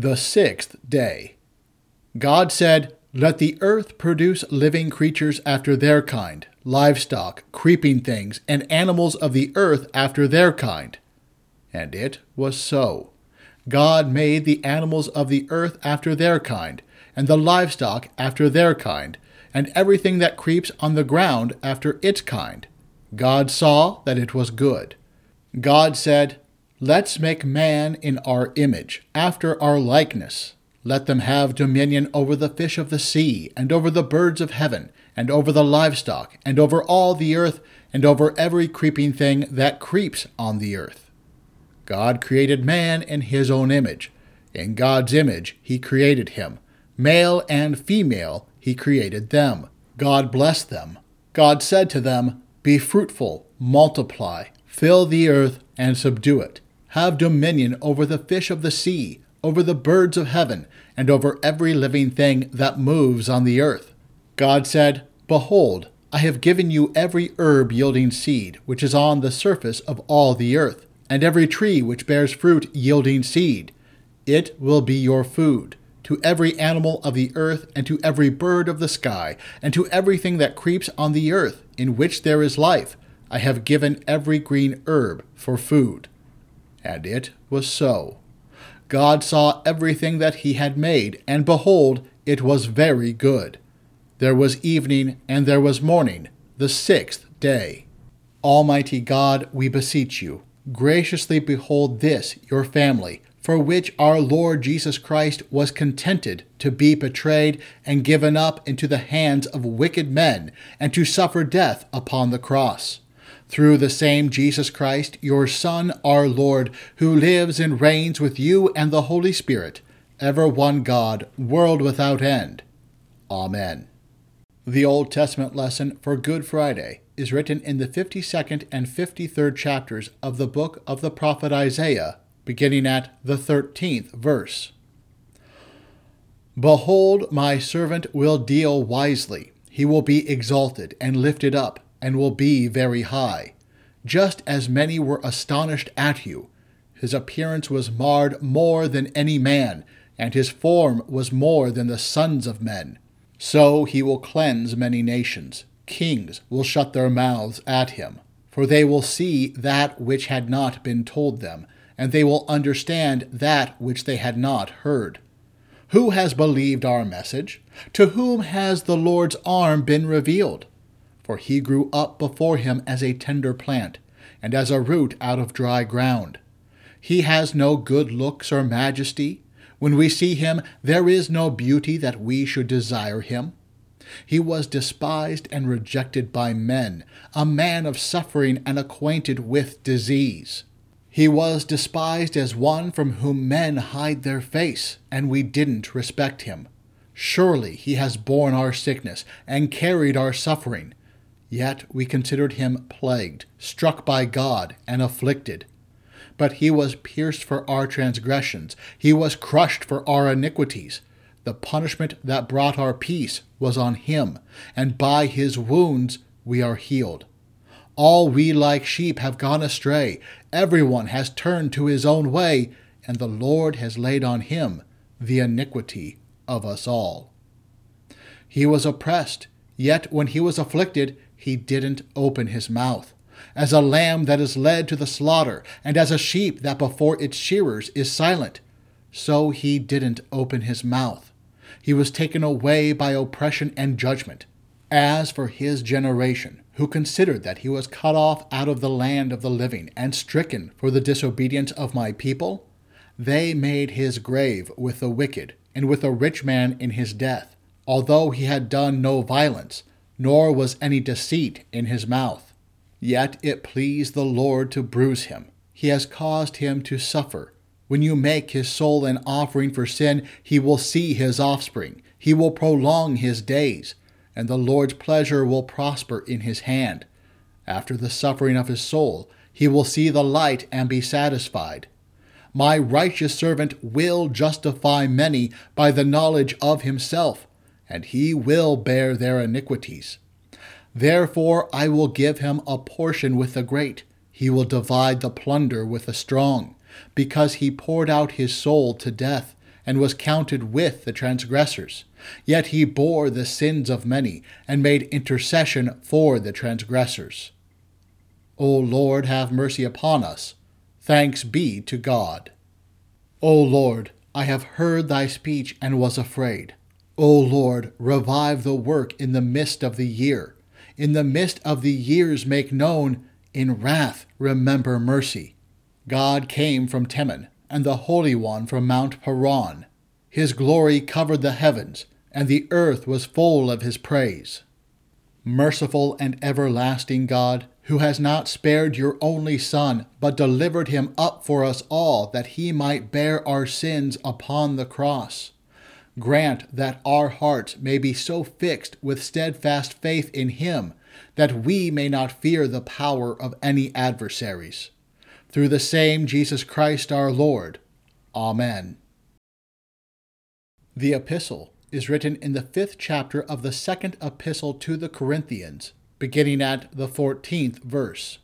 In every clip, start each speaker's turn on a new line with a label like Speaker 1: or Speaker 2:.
Speaker 1: The sixth day. God said, Let the earth produce living creatures after their kind, livestock, creeping things, and animals of the earth after their kind. And it was so. God made the animals of the earth after their kind, and the livestock after their kind, and everything that creeps on the ground after its kind. God saw that it was good. God said, Let's make man in our image, after our likeness. Let them have dominion over the fish of the sea, and over the birds of heaven, and over the livestock, and over all the earth, and over every creeping thing that creeps on the earth. God created man in his own image. In God's image he created him. Male and female he created them. God blessed them. God said to them, Be fruitful, multiply, fill the earth, and subdue it have dominion over the fish of the sea, over the birds of heaven, and over every living thing that moves on the earth. God said, Behold, I have given you every herb yielding seed, which is on the surface of all the earth, and every tree which bears fruit yielding seed. It will be your food. To every animal of the earth, and to every bird of the sky, and to everything that creeps on the earth, in which there is life, I have given every green herb for food. And it was so. God saw everything that he had made, and behold, it was very good. There was evening, and there was morning, the sixth day. Almighty God, we beseech you, graciously behold this, your family, for which our Lord Jesus Christ was contented to be betrayed and given up into the hands of wicked men, and to suffer death upon the cross through the same Jesus Christ, your Son, our Lord, who lives and reigns with you and the Holy Spirit, ever one God, world without end. Amen. The Old Testament lesson for Good Friday is written in the 52nd and 53rd chapters of the book of the prophet Isaiah, beginning at the 13th verse. Behold, my servant will deal wisely. He will be exalted and lifted up and will be very high. Just as many were astonished at you. His appearance was marred more than any man, and his form was more than the sons of men. So he will cleanse many nations. Kings will shut their mouths at him, for they will see that which had not been told them, and they will understand that which they had not heard. Who has believed our message? To whom has the Lord's arm been revealed? For he grew up before him as a tender plant, and as a root out of dry ground. He has no good looks or majesty. When we see him, there is no beauty that we should desire him. He was despised and rejected by men, a man of suffering and acquainted with disease. He was despised as one from whom men hide their face, and we didn't respect him. Surely he has borne our sickness and carried our suffering. Yet we considered him plagued, struck by God, and afflicted. But he was pierced for our transgressions, he was crushed for our iniquities. The punishment that brought our peace was on him, and by his wounds we are healed. All we like sheep have gone astray, everyone has turned to his own way, and the Lord has laid on him the iniquity of us all. He was oppressed, yet when he was afflicted, he didn't open his mouth. As a lamb that is led to the slaughter, and as a sheep that before its shearers is silent, so he didn't open his mouth. He was taken away by oppression and judgment. As for his generation, who considered that he was cut off out of the land of the living and stricken for the disobedience of my people, they made his grave with the wicked and with a rich man in his death, although he had done no violence, nor was any deceit in his mouth. Yet it pleased the Lord to bruise him. He has caused him to suffer. When you make his soul an offering for sin, he will see his offspring. He will prolong his days, and the Lord's pleasure will prosper in his hand. After the suffering of his soul, he will see the light and be satisfied. My righteous servant will justify many by the knowledge of himself and he will bear their iniquities. Therefore I will give him a portion with the great, he will divide the plunder with the strong, because he poured out his soul to death, and was counted with the transgressors. Yet he bore the sins of many, and made intercession for the transgressors. O Lord, have mercy upon us. Thanks be to God. O Lord, I have heard thy speech and was afraid. O Lord, revive the work in the midst of the year. In the midst of the years make known, in wrath remember mercy. God came from Teman, and the Holy One from Mount Paran. His glory covered the heavens, and the earth was full of his praise. Merciful and everlasting God, who has not spared your only Son, but delivered him up for us all, that he might bear our sins upon the cross. Grant that our hearts may be so fixed with steadfast faith in him that we may not fear the power of any adversaries. Through the same Jesus Christ our Lord. Amen. The epistle is written in the fifth chapter of the second epistle to the Corinthians, beginning at the fourteenth verse.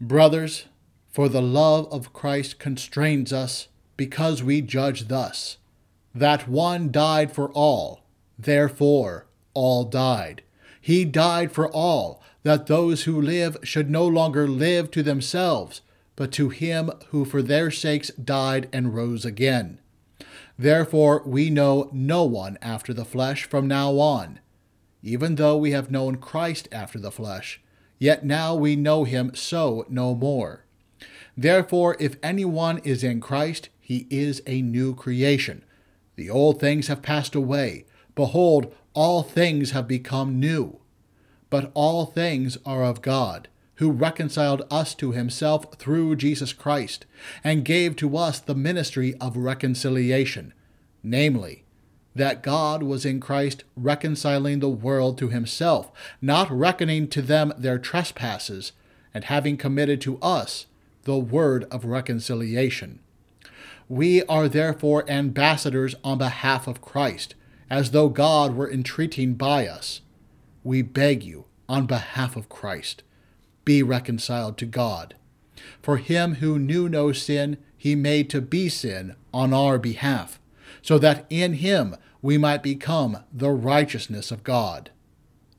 Speaker 1: Brothers, for the love of Christ constrains us, because we judge thus that one died for all, therefore all died. He died for all, that those who live should no longer live to themselves, but to him who for their sakes died and rose again. Therefore we know no one after the flesh from now on. Even though we have known Christ after the flesh, yet now we know him so no more. Therefore, if anyone is in Christ, he is a new creation. The old things have passed away. Behold, all things have become new. But all things are of God, who reconciled us to himself through Jesus Christ, and gave to us the ministry of reconciliation, namely, that God was in Christ reconciling the world to himself, not reckoning to them their trespasses, and having committed to us the word of reconciliation. We are therefore ambassadors on behalf of Christ, as though God were entreating by us. We beg you, on behalf of Christ, be reconciled to God. For him who knew no sin, he made to be sin on our behalf, so that in him we might become the righteousness of God.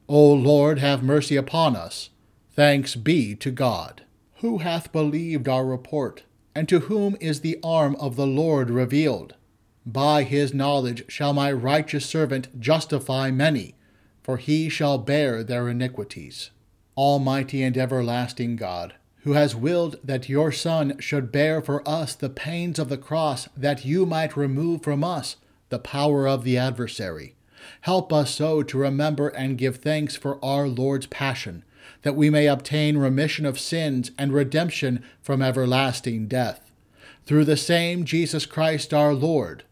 Speaker 1: O Lord, have mercy upon us. Thanks be to God. Who hath believed our report? And to whom is the arm of the Lord revealed? By his knowledge shall my righteous servant justify many, for he shall bear their iniquities. Almighty and everlasting God, who has willed that your Son should bear for us the pains of the cross, that you might remove from us the power of the adversary. Help us so to remember and give thanks for our Lord's passion that we may obtain remission of sins and redemption from everlasting death. Through the same Jesus Christ our Lord.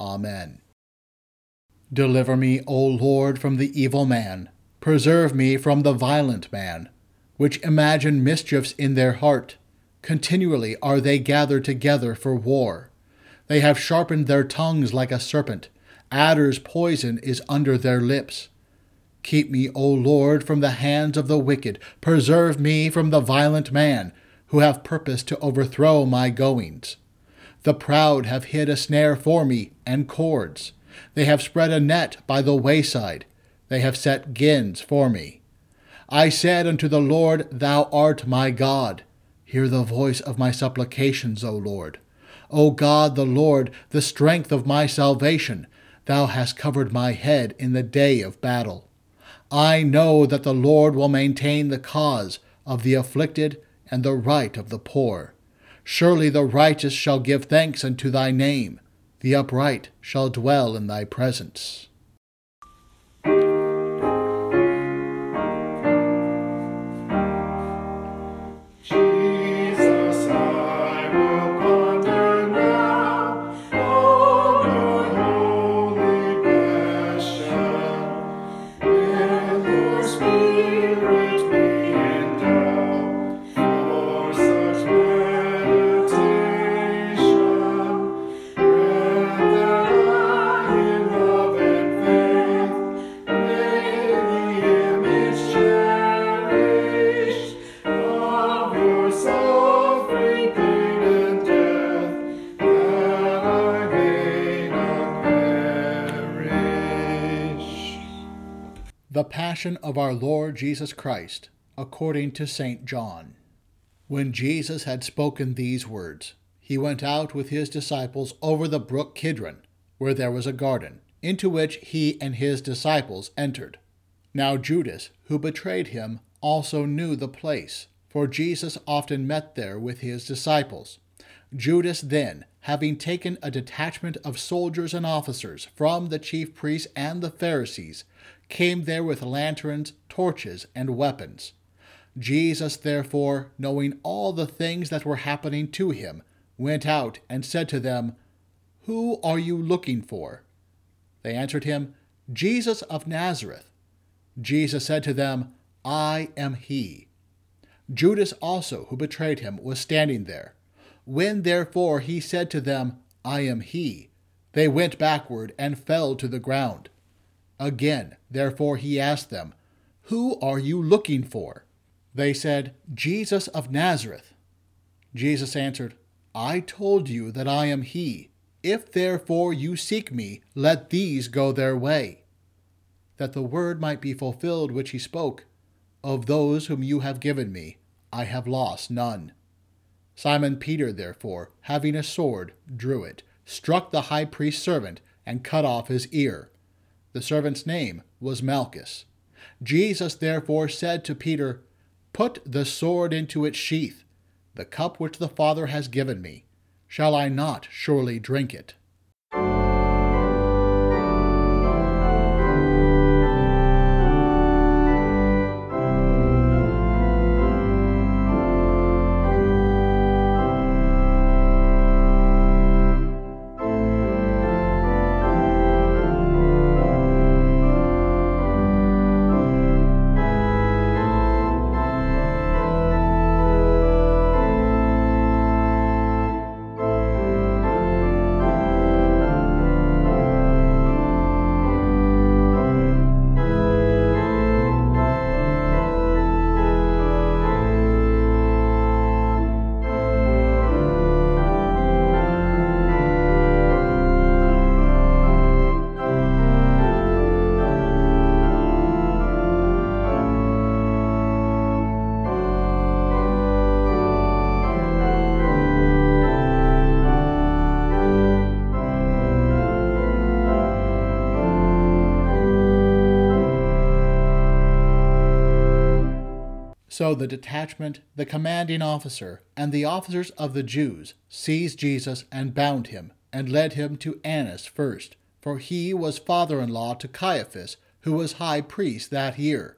Speaker 1: Amen. Deliver me, O Lord, from the evil man. Preserve me from the violent man, which imagine mischiefs in their heart. Continually are they gathered together for war. They have sharpened their tongues like a serpent. Adder's poison is under their lips. Keep me, O Lord, from the hands of the wicked. Preserve me from the violent man, who have purposed to overthrow my goings. The proud have hid a snare for me, and cords. They have spread a net by the wayside. They have set gins for me. I said unto the Lord, Thou art my God. Hear the voice of my supplications, O Lord. O God, the Lord, the strength of my salvation, Thou hast covered my head in the day of battle. I know that the Lord will maintain the cause of the afflicted and the right of the poor. Surely the righteous shall give thanks unto thy name, the upright shall dwell in thy presence. Passion of our Lord Jesus Christ, according to St. John. When Jesus had spoken these words, he went out with his disciples over the brook Kidron, where there was a garden, into which he and his disciples entered. Now Judas, who betrayed him, also knew the place, for Jesus often met there with his disciples. Judas then, having taken a detachment of soldiers and officers from the chief priests and the Pharisees, came there with lanterns, torches, and weapons. Jesus, therefore, knowing all the things that were happening to him, went out and said to them, Who are you looking for? They answered him, Jesus of Nazareth. Jesus said to them, I am he. Judas also, who betrayed him, was standing there. When therefore he said to them, I am he, they went backward and fell to the ground. Again, therefore he asked them, Who are you looking for? They said, Jesus of Nazareth. Jesus answered, I told you that I am he. If therefore you seek me, let these go their way. That the word might be fulfilled which he spoke, Of those whom you have given me, I have lost none. Simon Peter, therefore, having a sword, drew it, struck the high priest's servant, and cut off his ear. The servant's name was Malchus. Jesus therefore said to Peter, Put the sword into its sheath. The cup which the Father has given me, shall I not surely drink it? The detachment, the commanding officer, and the officers of the Jews seized Jesus and bound him, and led him to Annas first, for he was father in law to Caiaphas, who was high priest that year.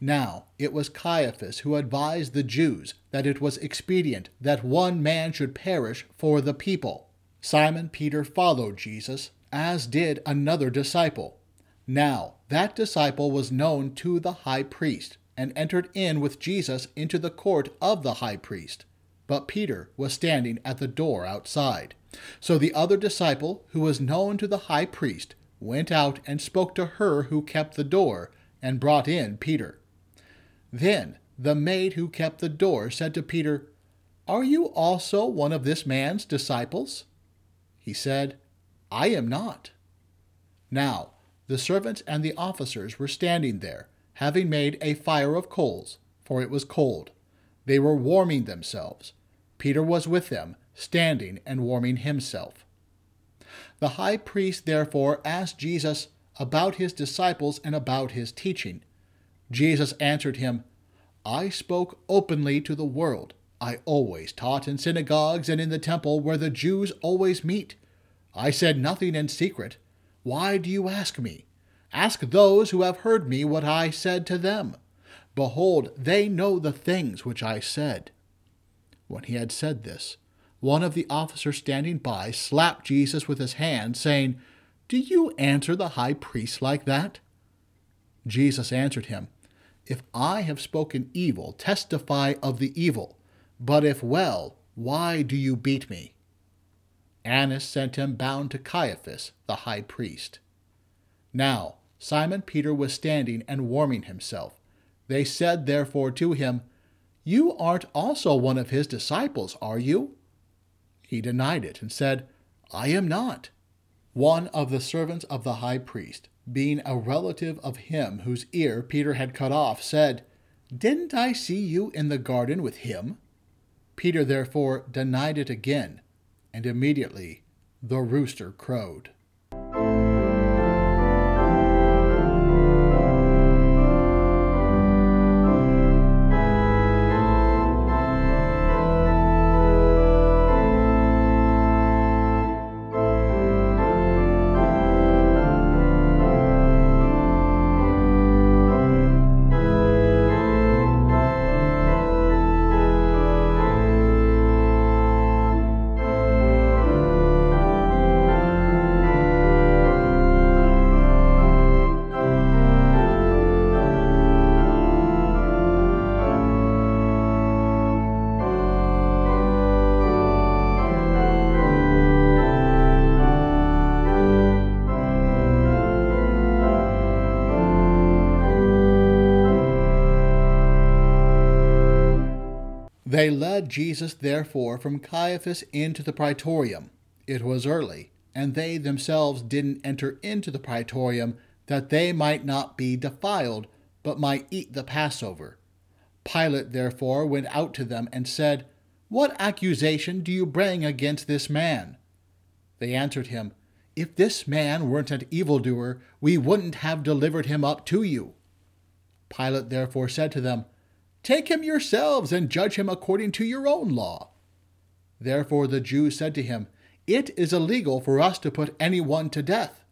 Speaker 1: Now it was Caiaphas who advised the Jews that it was expedient that one man should perish for the people. Simon Peter followed Jesus, as did another disciple. Now that disciple was known to the high priest and entered in with Jesus into the court of the high priest. But Peter was standing at the door outside. So the other disciple, who was known to the high priest, went out and spoke to her who kept the door, and brought in Peter. Then the maid who kept the door said to Peter, Are you also one of this man's disciples? He said, I am not. Now the servants and the officers were standing there having made a fire of coals, for it was cold. They were warming themselves. Peter was with them, standing and warming himself. The high priest therefore asked Jesus about his disciples and about his teaching. Jesus answered him, I spoke openly to the world. I always taught in synagogues and in the temple where the Jews always meet. I said nothing in secret. Why do you ask me? Ask those who have heard me what I said to them. Behold, they know the things which I said. When he had said this, one of the officers standing by slapped Jesus with his hand, saying, Do you answer the high priest like that? Jesus answered him, If I have spoken evil, testify of the evil. But if well, why do you beat me? Annas sent him bound to Caiaphas, the high priest. Now, Simon Peter was standing and warming himself. They said therefore to him, You aren't also one of his disciples, are you? He denied it and said, I am not. One of the servants of the high priest, being a relative of him whose ear Peter had cut off, said, Didn't I see you in the garden with him? Peter therefore denied it again, and immediately the rooster crowed. They led Jesus therefore from Caiaphas into the praetorium. It was early, and they themselves didn't enter into the praetorium, that they might not be defiled, but might eat the Passover. Pilate therefore went out to them and said, What accusation do you bring against this man? They answered him, If this man weren't an evildoer, we wouldn't have delivered him up to you. Pilate therefore said to them, Take him yourselves and judge him according to your own law. Therefore the Jews said to him, It is illegal for us to put anyone to death,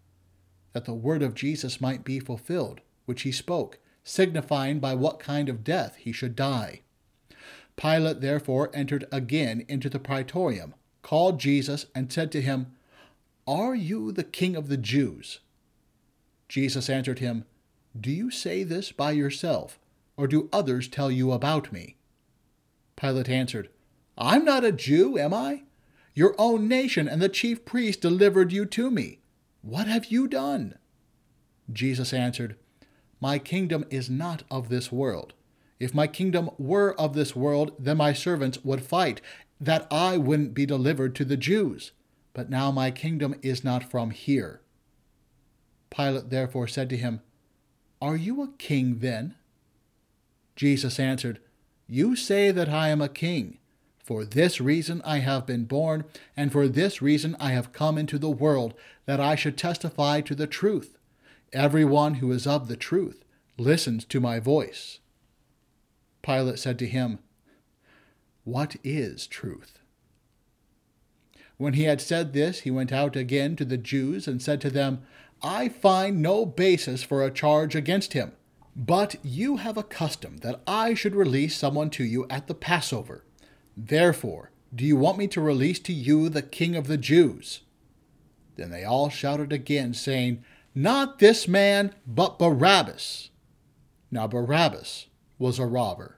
Speaker 1: that the word of Jesus might be fulfilled, which he spoke, signifying by what kind of death he should die. Pilate therefore entered again into the praetorium, called Jesus, and said to him, Are you the king of the Jews? Jesus answered him, Do you say this by yourself? Or do others tell you about me? Pilate answered, I'm not a Jew, am I? Your own nation and the chief priest delivered you to me. What have you done? Jesus answered, My kingdom is not of this world. If my kingdom were of this world, then my servants would fight, that I wouldn't be delivered to the Jews. But now my kingdom is not from here. Pilate therefore said to him, Are you a king then? Jesus answered, You say that I am a king. For this reason I have been born, and for this reason I have come into the world, that I should testify to the truth. Everyone who is of the truth listens to my voice. Pilate said to him, What is truth? When he had said this, he went out again to the Jews and said to them, I find no basis for a charge against him. But you have a custom that I should release someone to you at the Passover. Therefore, do you want me to release to you the King of the Jews? Then they all shouted again, saying, Not this man, but Barabbas. Now Barabbas was a robber.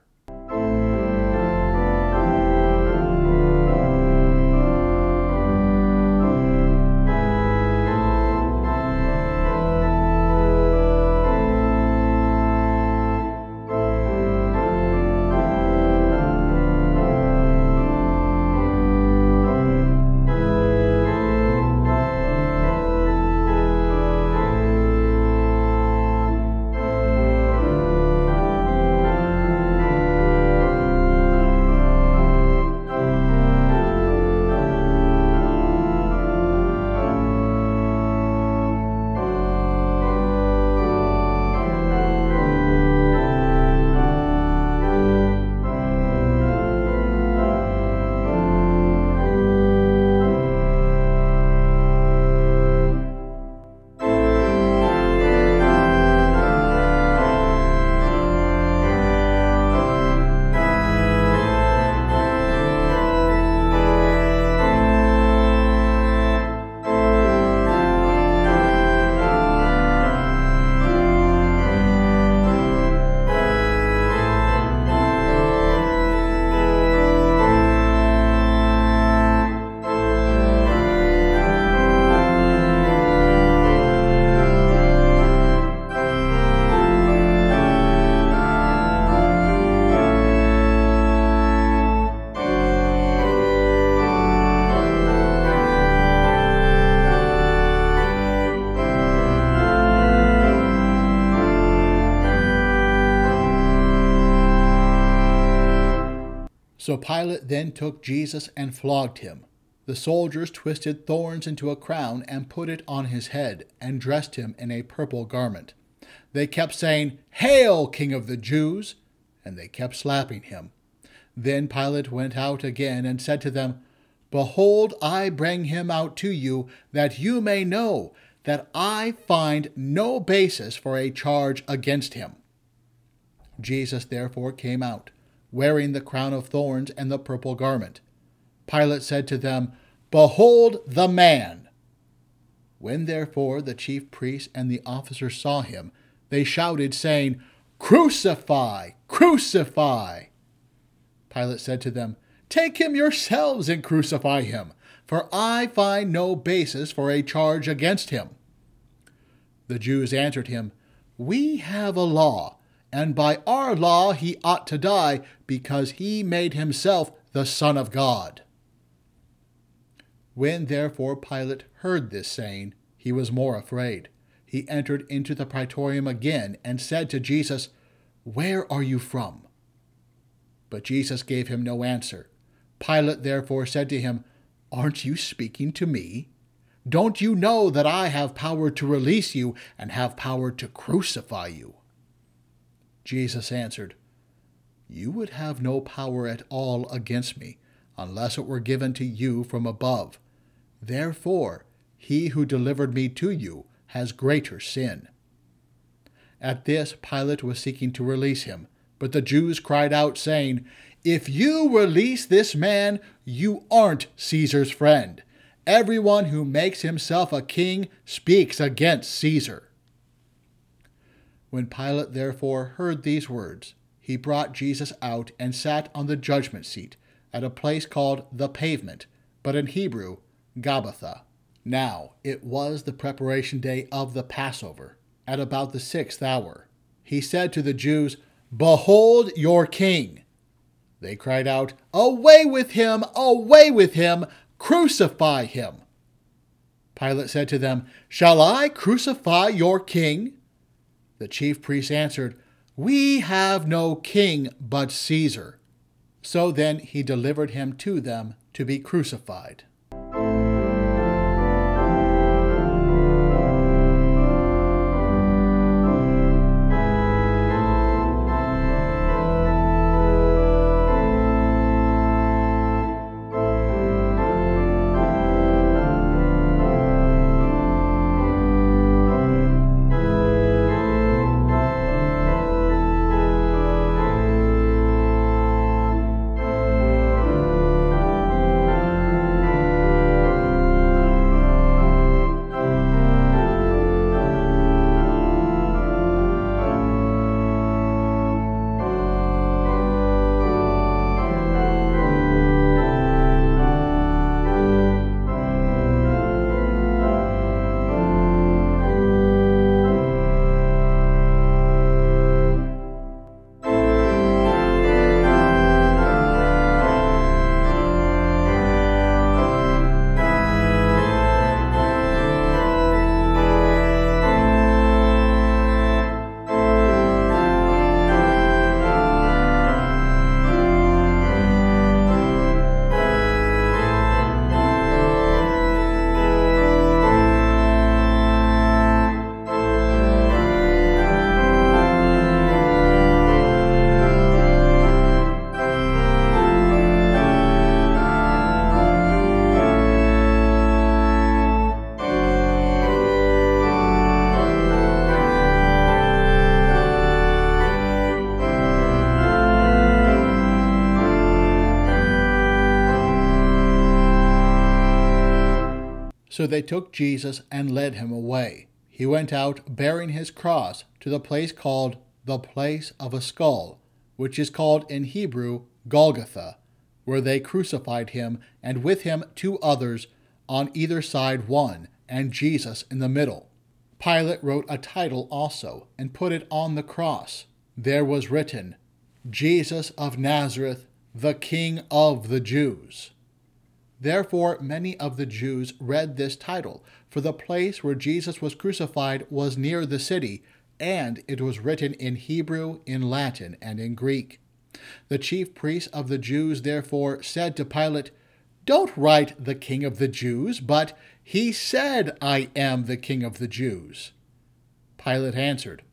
Speaker 1: So Pilate then took Jesus and flogged him. The soldiers twisted thorns into a crown and put it on his head, and dressed him in a purple garment. They kept saying, Hail, King of the Jews! And they kept slapping him. Then Pilate went out again and said to them, Behold, I bring him out to you, that you may know that I find no basis for a charge against him. Jesus therefore came out, wearing the crown of thorns and the purple garment. Pilate said to them, Behold the man! When therefore the chief priests and the officers saw him, they shouted, saying, Crucify! Crucify! Pilate said to them, Take him yourselves and crucify him, for I find no basis for a charge against him. The Jews answered him, We have a law, and by our law he ought to die, because he made himself the Son of God. When therefore Pilate heard this saying, he was more afraid. He entered into the praetorium again, and said to Jesus, Where are you from? But Jesus gave him no answer. Pilate therefore said to him, Aren't you speaking to me? Don't you know that I have power to release you and have power to crucify you? Jesus answered, You would have no power at all against me, unless it were given to you from above. Therefore, he who delivered me to you has greater sin. At this, Pilate was seeking to release him, but the Jews cried out, saying, if you release this man, you aren't Caesar's friend. Everyone who makes himself a king speaks against Caesar. When Pilate therefore heard these words, he brought Jesus out and sat on the judgment seat at a place called the pavement, but in Hebrew, Gabbatha. Now it was the preparation day of the Passover, at about the sixth hour. He said to the Jews, Behold your king! They cried out, Away with him! Away with him! Crucify him! Pilate said to them, Shall I crucify your king? The chief priests answered, We have no king but Caesar. So then he delivered him to them to be crucified. So they took Jesus and led him away. He went out bearing his cross to the place called the place of a skull, which is called in Hebrew Golgotha, where they crucified him, and with him two others, on either side one, and Jesus in the middle. Pilate wrote a title also, and put it on the cross. There was written, Jesus of Nazareth, the King of the Jews. Therefore, many of the Jews read this title, for the place where Jesus was crucified was near the city, and it was written in Hebrew, in Latin, and in Greek. The chief priests of the Jews therefore said to Pilate, Don't write the King of the Jews, but he said, I am the King of the Jews. Pilate answered,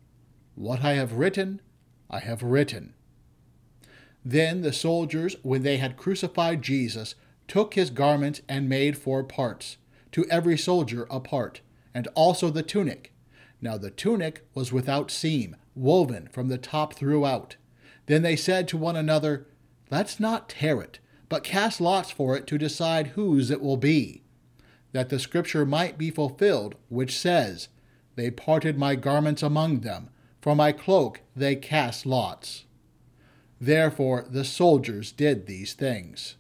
Speaker 1: What I have written, I have written. Then the soldiers, when they had crucified Jesus, took his garments and made four parts, to every soldier a part, and also the tunic. Now the tunic was without seam, woven from the top throughout. Then they said to one another, Let's not tear it, but cast lots for it to decide whose it will be. That the scripture might be fulfilled, which says, They parted my garments among them, for my cloak they cast lots. Therefore the soldiers did these things.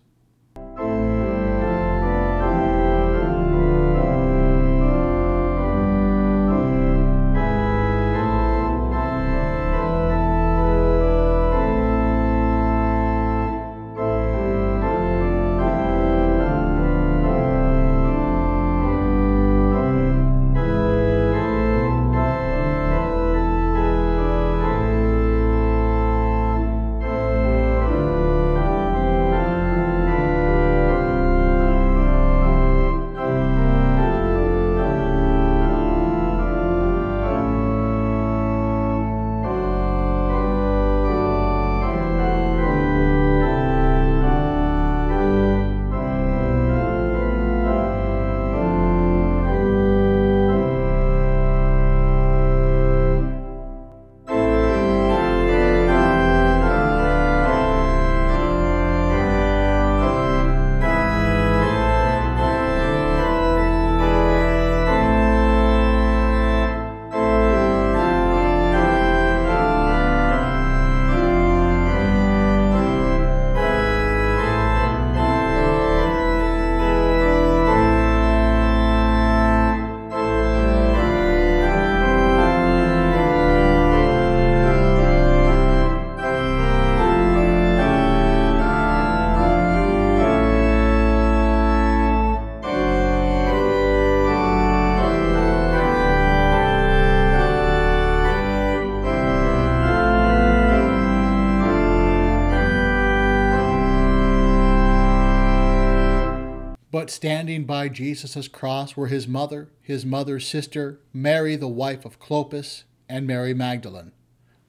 Speaker 1: But standing by Jesus' cross were his mother, his mother's sister, Mary, the wife of Clopas, and Mary Magdalene.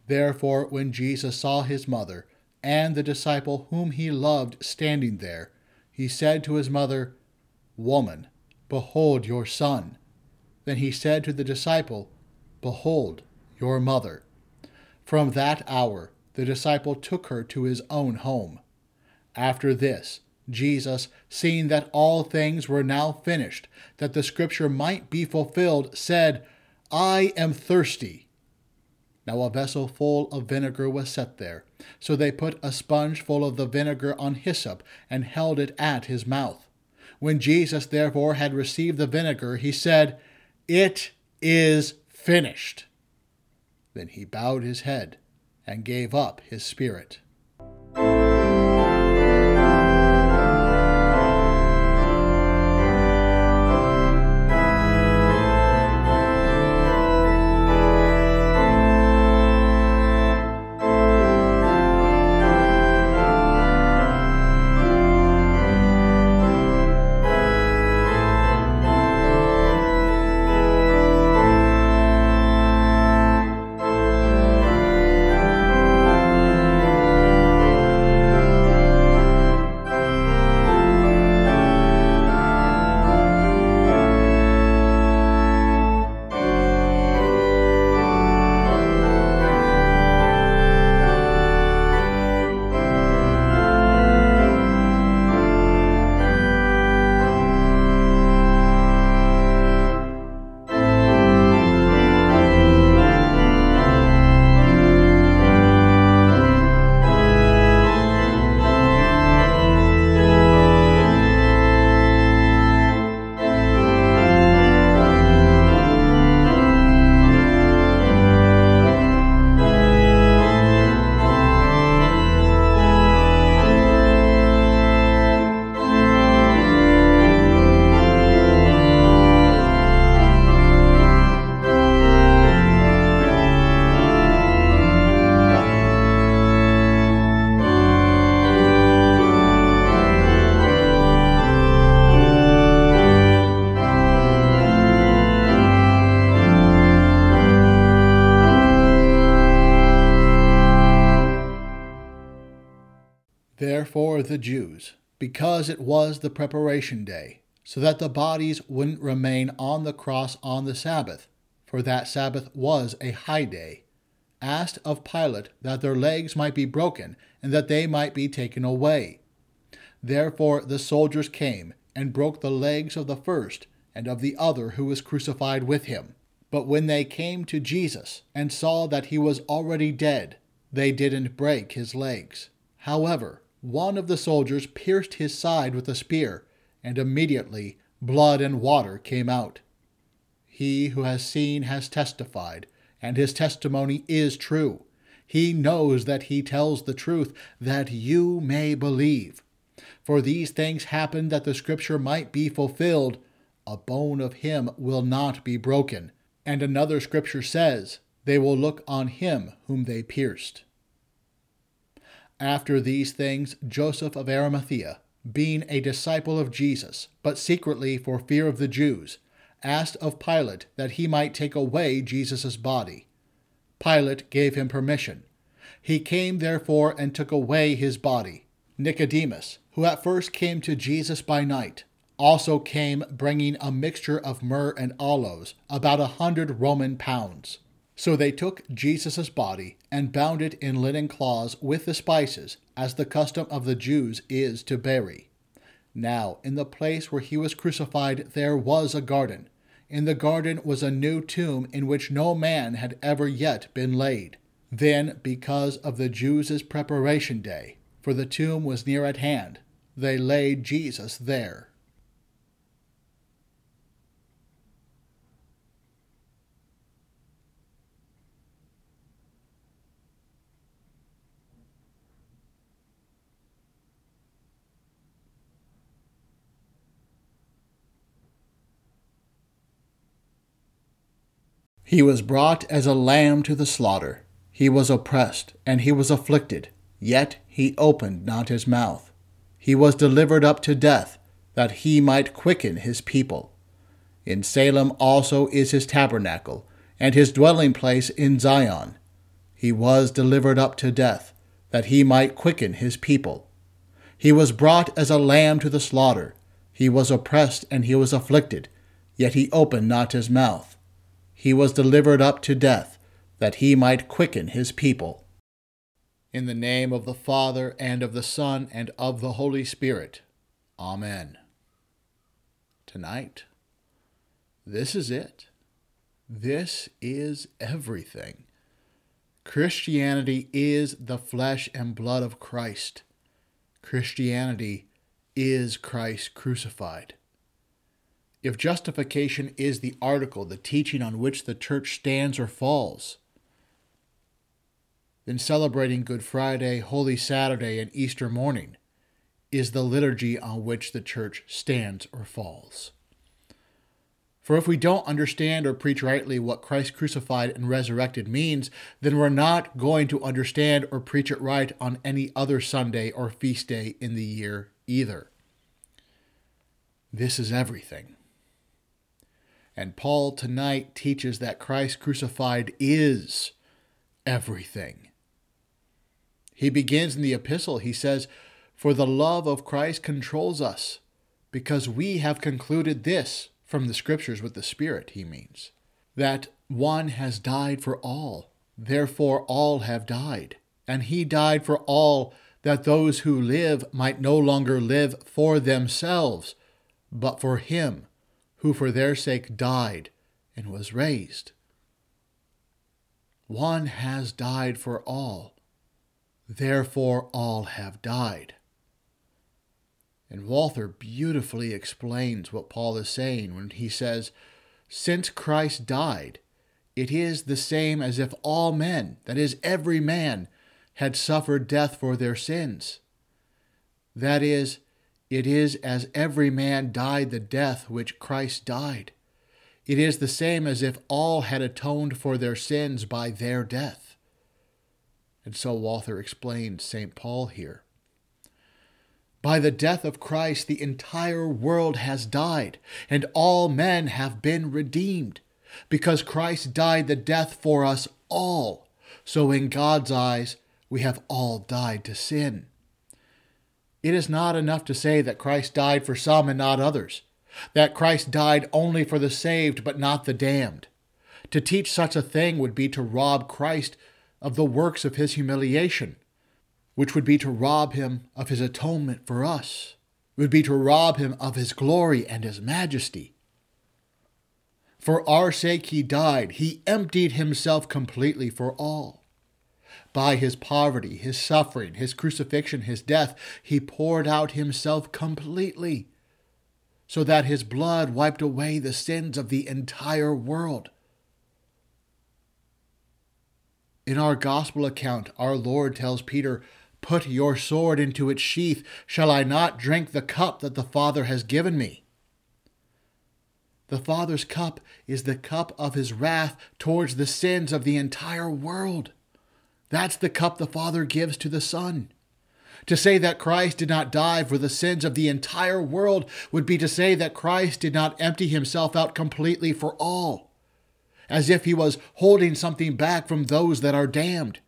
Speaker 1: Therefore, when Jesus saw his mother and the disciple whom he loved standing there, he said to his mother, Woman, behold your son. Then he said to the disciple, Behold your mother. From that hour, the disciple took her to his own home. After this, Jesus, seeing that all things were now finished, that the scripture might be fulfilled, said, I am thirsty. Now a vessel full of vinegar was set there. So they put a sponge full of the vinegar on hyssop, and held it at his mouth. When Jesus therefore had received the vinegar, he said, It is finished. Then he bowed his head and gave up his spirit. Therefore the Jews, because it was the preparation day, so that the bodies wouldn't remain on the cross on the Sabbath, for that Sabbath was a high day, asked of Pilate that their legs might be broken and that they might be taken away. Therefore the soldiers came and broke the legs of the first and of the other who was crucified with him. But when they came to Jesus and saw that he was already dead, they didn't break his legs. However, one of the soldiers pierced his side with a spear, and immediately blood and water came out. He who has seen has testified, and his testimony is true. He knows that he tells the truth, that you may believe. For these things happened that the scripture might be fulfilled A bone of him will not be broken. And another scripture says, They will look on him whom they pierced. After these things, Joseph of Arimathea, being a disciple of Jesus, but secretly for fear of the Jews, asked of Pilate that he might take away Jesus' body. Pilate gave him permission. He came therefore and took away his body. Nicodemus, who at first came to Jesus by night, also came bringing a mixture of myrrh and aloes, about a hundred Roman pounds. So they took Jesus' body and bound it in linen cloths with the spices, as the custom of the Jews is to bury. Now, in the place where he was crucified, there was a garden. In the garden was a new tomb in which no man had ever yet been laid. Then, because of the Jews' preparation day, for the tomb was near at hand, they laid Jesus there. He was brought as a lamb to the slaughter. He was oppressed, and he was afflicted, yet he opened not his mouth. He was delivered up to death, that he might quicken his people. In Salem also is his tabernacle, and his dwelling place in Zion. He was delivered up to death, that he might quicken his people. He was brought as a lamb to the slaughter. He was oppressed, and he was afflicted, yet he opened not his mouth he was delivered up to death, that he might quicken his people. In the name of the Father, and of the Son, and of the Holy Spirit. Amen. Tonight, this is it. This is everything. Christianity is the flesh and blood of Christ. Christianity is Christ crucified. If justification is the article, the teaching on which the church stands or falls, then celebrating Good Friday, Holy Saturday, and Easter morning is the liturgy on which the church stands or falls. For if we don't understand or preach rightly what Christ crucified and resurrected means, then we're not going to understand or preach it right on any other Sunday or feast day in the year either. This is everything. And Paul tonight teaches that Christ crucified is everything. He begins in the epistle, he says, For the love of Christ controls us, because we have concluded this from the scriptures with the Spirit, he means, that one has died for all, therefore all have died. And he died for all, that those who live might no longer live for themselves, but for him who for their sake died and was raised. One has died for all, therefore all have died. And Walther beautifully explains what Paul is saying when he says, Since Christ died, it is the same as if all men, that is, every man, had suffered death for their sins. That is, it is as every man died the death which Christ died. It is the same as if all had atoned for their sins by their death. And so Walther explained St. Paul here. By the death of Christ, the entire world has died, and all men have been redeemed, because Christ died the death for us all. So, in God's eyes, we have all died to sin. It is not enough to say that Christ died for some and not others, that Christ died only for the saved but not the damned. To teach such a thing would be to rob Christ of the works of his humiliation, which would be to rob him of his atonement for us, would be to rob him of his glory and his majesty. For our sake he died, he emptied himself completely for all. By his poverty, his suffering, his crucifixion, his death, he poured out himself completely, so that his blood wiped away the sins of the entire world. In our gospel account, our Lord tells Peter, Put your sword into its sheath. Shall I not drink the cup that the Father has given me? The Father's cup is the cup of his wrath towards the sins of the entire world. That's the cup the Father gives to the Son. To say that Christ did not die for the sins of the entire world would be to say that Christ did not empty himself out completely for all, as if he was holding something back from those that are damned.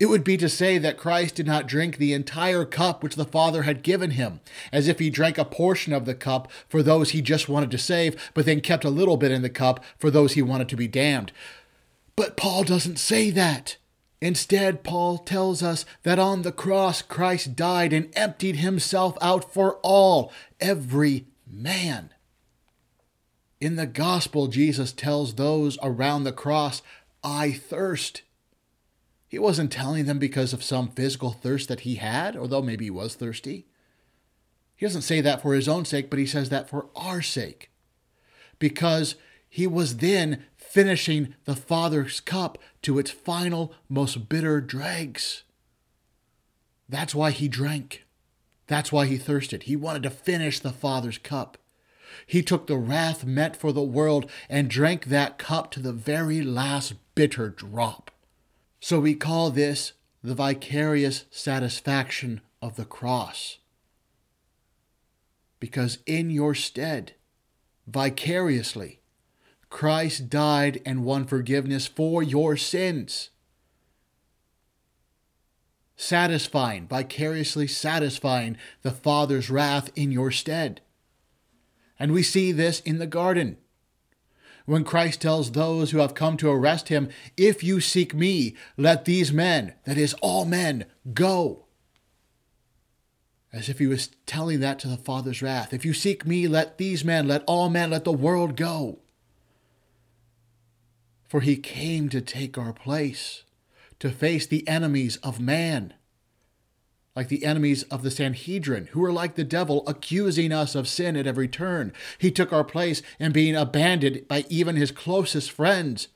Speaker 1: It would be to say that Christ did not drink the entire cup which the Father had given him, as if he drank a portion of the cup for those he just wanted to save, but then kept a little bit in the cup for those he wanted to be damned. But Paul doesn't say that. Instead, Paul tells us that on the cross Christ died and emptied himself out for all, every man. In the gospel, Jesus tells those around the cross, I thirst. He wasn't telling them because of some physical thirst that he had, although maybe he was thirsty. He doesn't say that for his own sake, but he says that for our sake. Because he was then finishing the Father's cup to its final, most bitter dregs. That's why he drank. That's why he thirsted. He wanted to finish the Father's cup. He took the wrath meant for the world and drank that cup to the very last bitter drop. So we call this the vicarious satisfaction of the cross. Because in your stead, vicariously, Christ died and won forgiveness for your sins. Satisfying, vicariously satisfying the Father's wrath in your stead. And we see this in the garden when Christ tells those who have come to arrest him, If you seek me, let these men, that is, all men, go. As if he was telling that to the Father's wrath. If you seek me, let these men, let all men, let the world go. For he came to take our place, to face the enemies of man like the enemies of the Sanhedrin, who were like the devil, accusing us of sin at every turn. He took our place and being abandoned by even his closest friends,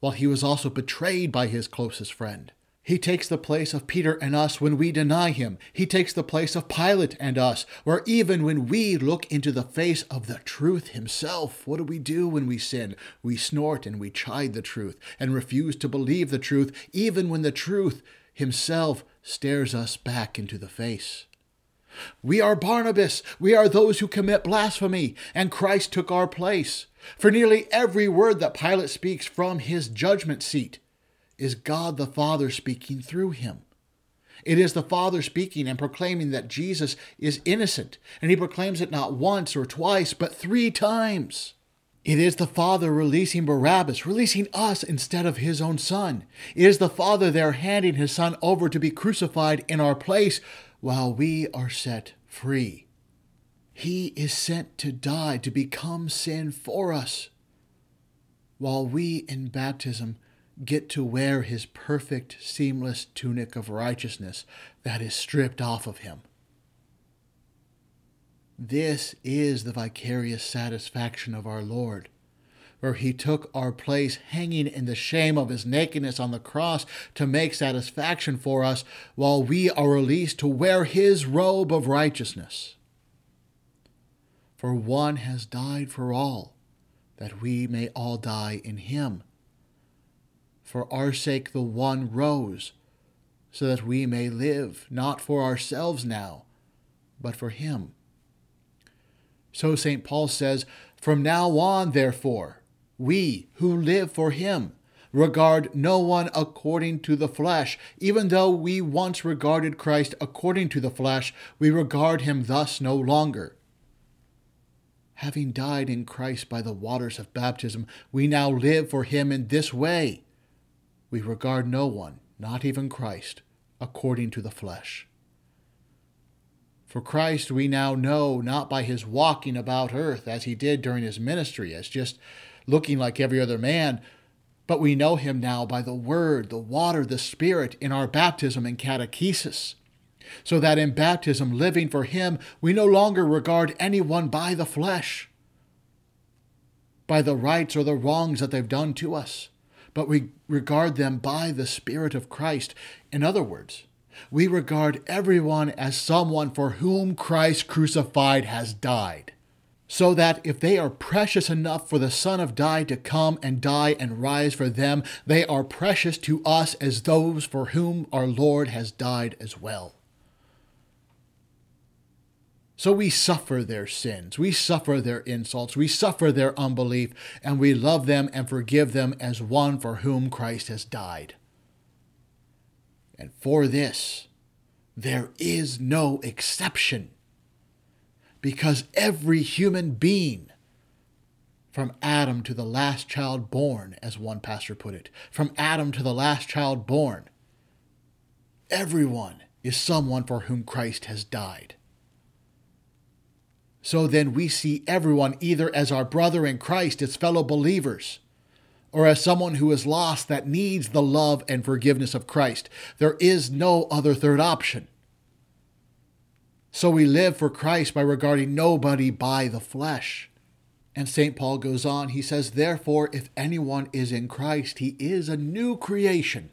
Speaker 1: while he was also betrayed by his closest friend. He takes the place of Peter and us when we deny him. He takes the place of Pilate and us, where even when we look into the face of the truth himself, what do we do when we sin? We snort and we chide the truth and refuse to believe the truth, even when the truth himself stares us back into the face. We are Barabbas. We are those who commit blasphemy, and Christ took our place. For nearly every word that Pilate speaks from his judgment seat is God the Father speaking through him. It is the Father speaking and proclaiming that Jesus is innocent, and he proclaims it not once or twice, but three times. It is the Father releasing Barabbas, releasing us instead of his own Son. It is the Father there handing his Son over to be crucified in our place while we are set free. He is sent to die, to become sin for us, while we in baptism get to wear his perfect, seamless tunic of righteousness that is stripped off of him. This is the vicarious satisfaction of our Lord, where he took our place hanging in the shame of his nakedness on the cross to make satisfaction for us, while we are released to wear his robe of righteousness. For one has died for all, that we may all die in him. For our sake the one rose, so that we may live, not for ourselves now, but for him so St. Paul says, From now on, therefore, we who live for him regard no one according to the flesh. Even though we once regarded Christ according to the flesh, we regard him thus no longer. Having died in Christ by the waters of baptism, we now live for him in this way. We regard no one, not even Christ, according to the flesh. For Christ we now know not by his walking about earth as he did during his ministry, as just looking like every other man, but we know him now by the Word, the water, the Spirit in our baptism and catechesis. So that in baptism, living for him, we no longer regard anyone by the flesh, by the rights or the wrongs that they've done to us, but we regard them by the Spirit of Christ. In other words, we regard everyone as someone for whom Christ crucified has died. So that if they are precious enough for the Son of God to come and die and rise for them, they are precious to us as those for whom our Lord has died as well. So we suffer their sins, we suffer their insults, we suffer their unbelief, and we love them and forgive them as one for whom Christ has died. And for this, there is no exception. Because every human being, from Adam to the last child born, as one pastor put it, from Adam to the last child born, everyone is someone for whom Christ has died. So then we see everyone either as our brother in Christ, as fellow believers, or as someone who is lost that needs the love and forgiveness of Christ. There is no other third option. So we live for Christ by regarding nobody by the flesh. And St. Paul goes on, he says, Therefore, if anyone is in Christ, he is a new creation.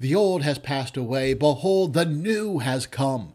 Speaker 1: The old has passed away. Behold, the new has come.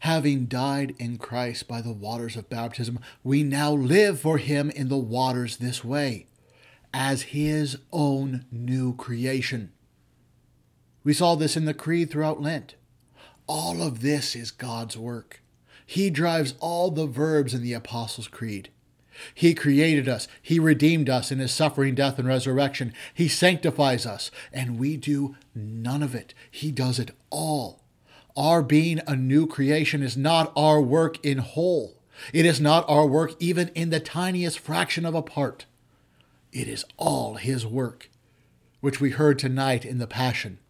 Speaker 1: Having died in Christ by the waters of baptism, we now live for him in the waters this way, as his own new creation. We saw this in the Creed throughout Lent. All of this is God's work. He drives all the verbs in the Apostles' Creed. He created us. He redeemed us in his suffering, death, and resurrection. He sanctifies us, and we do none of it. He does it all. Our being a new creation is not our work in whole. It is not our work even in the tiniest fraction of a part. It is all his work, which we heard tonight in the Passion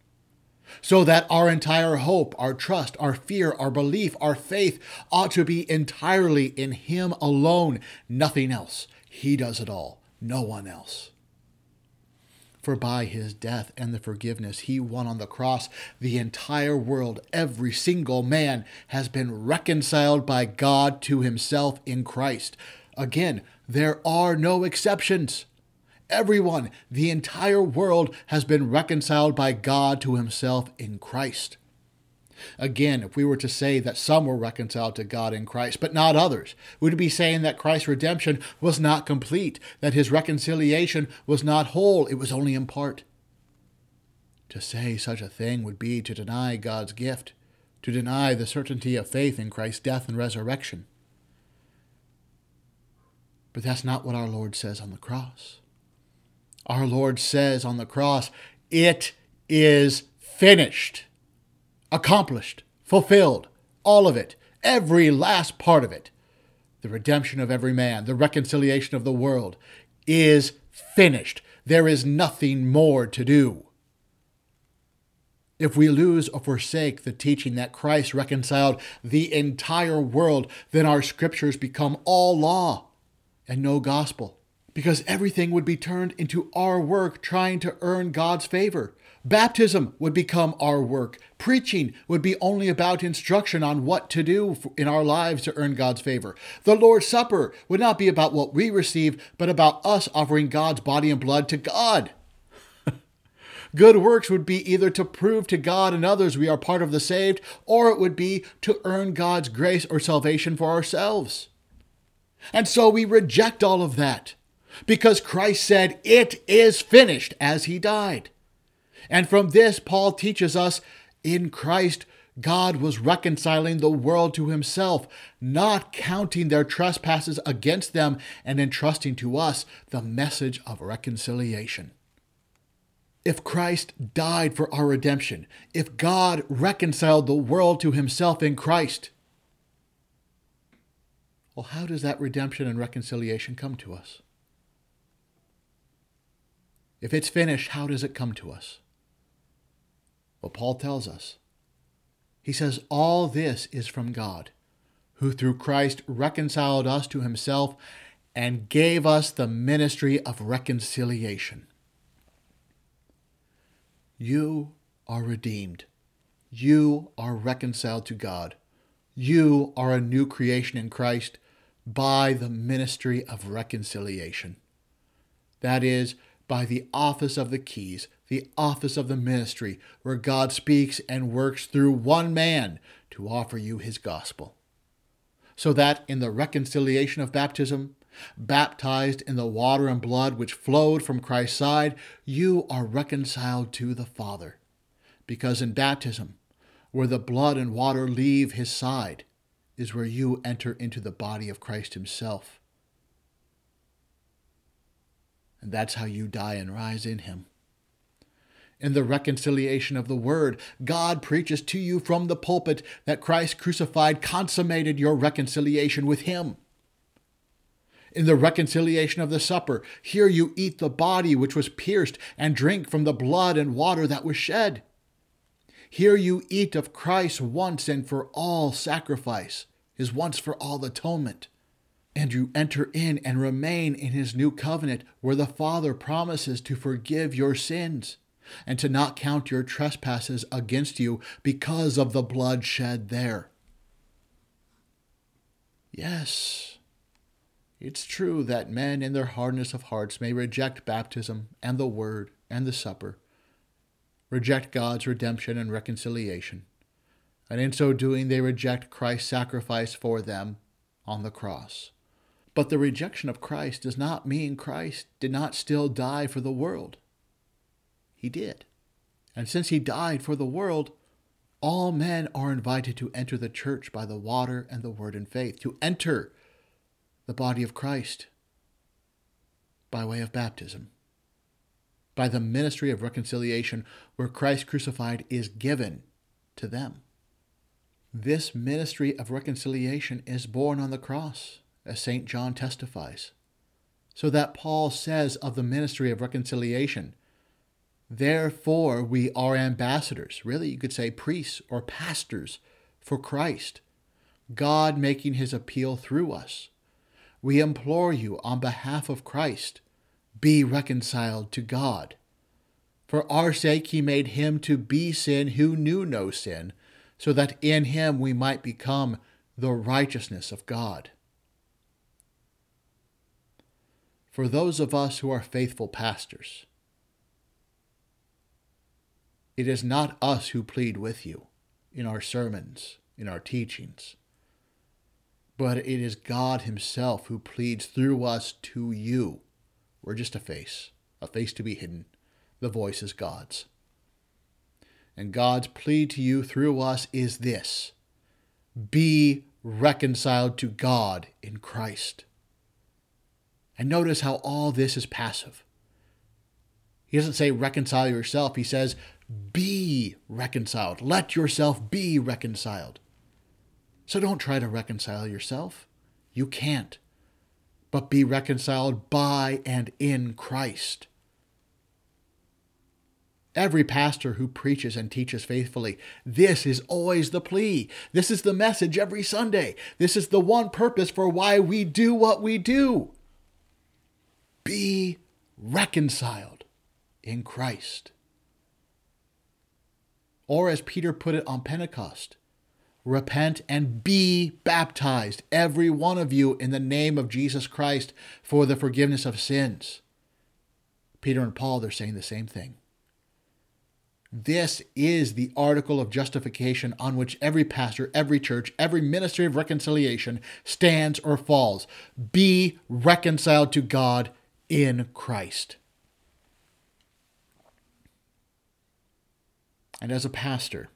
Speaker 1: so that our entire hope, our trust, our fear, our belief, our faith ought to be entirely in Him alone, nothing else. He does it all, no one else. For by his death and the forgiveness he won on the cross, the entire world, every single man, has been reconciled by God to himself in Christ. Again, there are no exceptions. Everyone, the entire world, has been reconciled by God to himself in Christ. Again, if we were to say that some were reconciled to God in Christ, but not others, we'd be saying that Christ's redemption was not complete, that his reconciliation was not whole, it was only in part. To say such a thing would be to deny God's gift, to deny the certainty of faith in Christ's death and resurrection. But that's not what our Lord says on the cross. Our Lord says on the cross, It is finished, accomplished, fulfilled, all of it, every last part of it. The redemption of every man, the reconciliation of the world is finished. There is nothing more to do. If we lose or forsake the teaching that Christ reconciled the entire world, then our scriptures become all law and no gospel because everything would be turned into our work trying to earn God's favor. Baptism would become our work. Preaching would be only about instruction on what to do in our lives to earn God's favor. The Lord's Supper would not be about what we receive, but about us offering God's body and blood to God. Good works would be either to prove to God and others we are part of the saved, or it would be to earn God's grace or salvation for ourselves. And so we reject all of that because Christ said, It is finished as he died. And from this, Paul teaches us in Christ, God was reconciling the world to himself, not counting their trespasses against them and entrusting to us the message of reconciliation. If Christ died for our redemption, if God reconciled the world to himself in Christ, well, how does that redemption and reconciliation come to us? If it's finished, how does it come to us? Well, Paul tells us. He says, All this is from God, who through Christ reconciled us to himself and gave us the ministry of reconciliation. You are redeemed. You are reconciled to God. You are a new creation in Christ by the ministry of reconciliation. That is, by the office of the keys, the office of the ministry, where God speaks and works through one man to offer you his gospel. So that in the reconciliation of baptism, baptized in the water and blood which flowed from Christ's side, you are reconciled to the Father. Because in baptism, where the blood and water leave his side, is where you enter into the body of Christ himself. And that's how you die and rise in Him. In the reconciliation of the Word, God preaches to you from the pulpit that Christ crucified consummated your reconciliation with Him. In the reconciliation of the supper, here you eat the body which was pierced and drink from the blood and water that was shed. Here you eat of Christ's once and for all sacrifice, his once for all atonement and you enter in and remain in his new covenant where the Father promises to forgive your sins and to not count your trespasses against you because of the blood shed there. Yes, it's true that men in their hardness of hearts may reject baptism and the word and the supper, reject God's redemption and reconciliation, and in so doing they reject Christ's sacrifice for them on the cross. But the rejection of Christ does not mean Christ did not still die for the world. He did. And since he died for the world, all men are invited to enter the church by the water and the word and faith, to enter the body of Christ by way of baptism, by the ministry of reconciliation where Christ crucified is given to them. This ministry of reconciliation is born on the cross as St. John testifies. So that Paul says of the ministry of reconciliation, Therefore we are ambassadors, really, you could say priests or pastors for Christ, God making his appeal through us. We implore you on behalf of Christ, be reconciled to God. For our sake he made him to be sin who knew no sin, so that in him we might become the righteousness of God. For those of us who are faithful pastors. It is not us who plead with you in our sermons, in our teachings, but it is God Himself who pleads through us to you. We're just a face, a face to be hidden. The voice is God's. And God's plea to you through us is this be reconciled to God in Christ. And notice how all this is passive. He doesn't say reconcile yourself, he says be reconciled. Let yourself be reconciled. So don't try to reconcile yourself. You can't. But be reconciled by and in Christ. Every pastor who preaches and teaches faithfully, this is always the plea. This is the message every Sunday. This is the one purpose for why we do what we do be reconciled in Christ. Or as Peter put it on Pentecost, repent and be baptized, every one of you, in the name of Jesus Christ for the forgiveness of sins. Peter and Paul, they're saying the same thing. This is the article of justification on which every pastor, every church, every ministry of reconciliation stands or falls. Be reconciled to God in Christ. And as a pastor,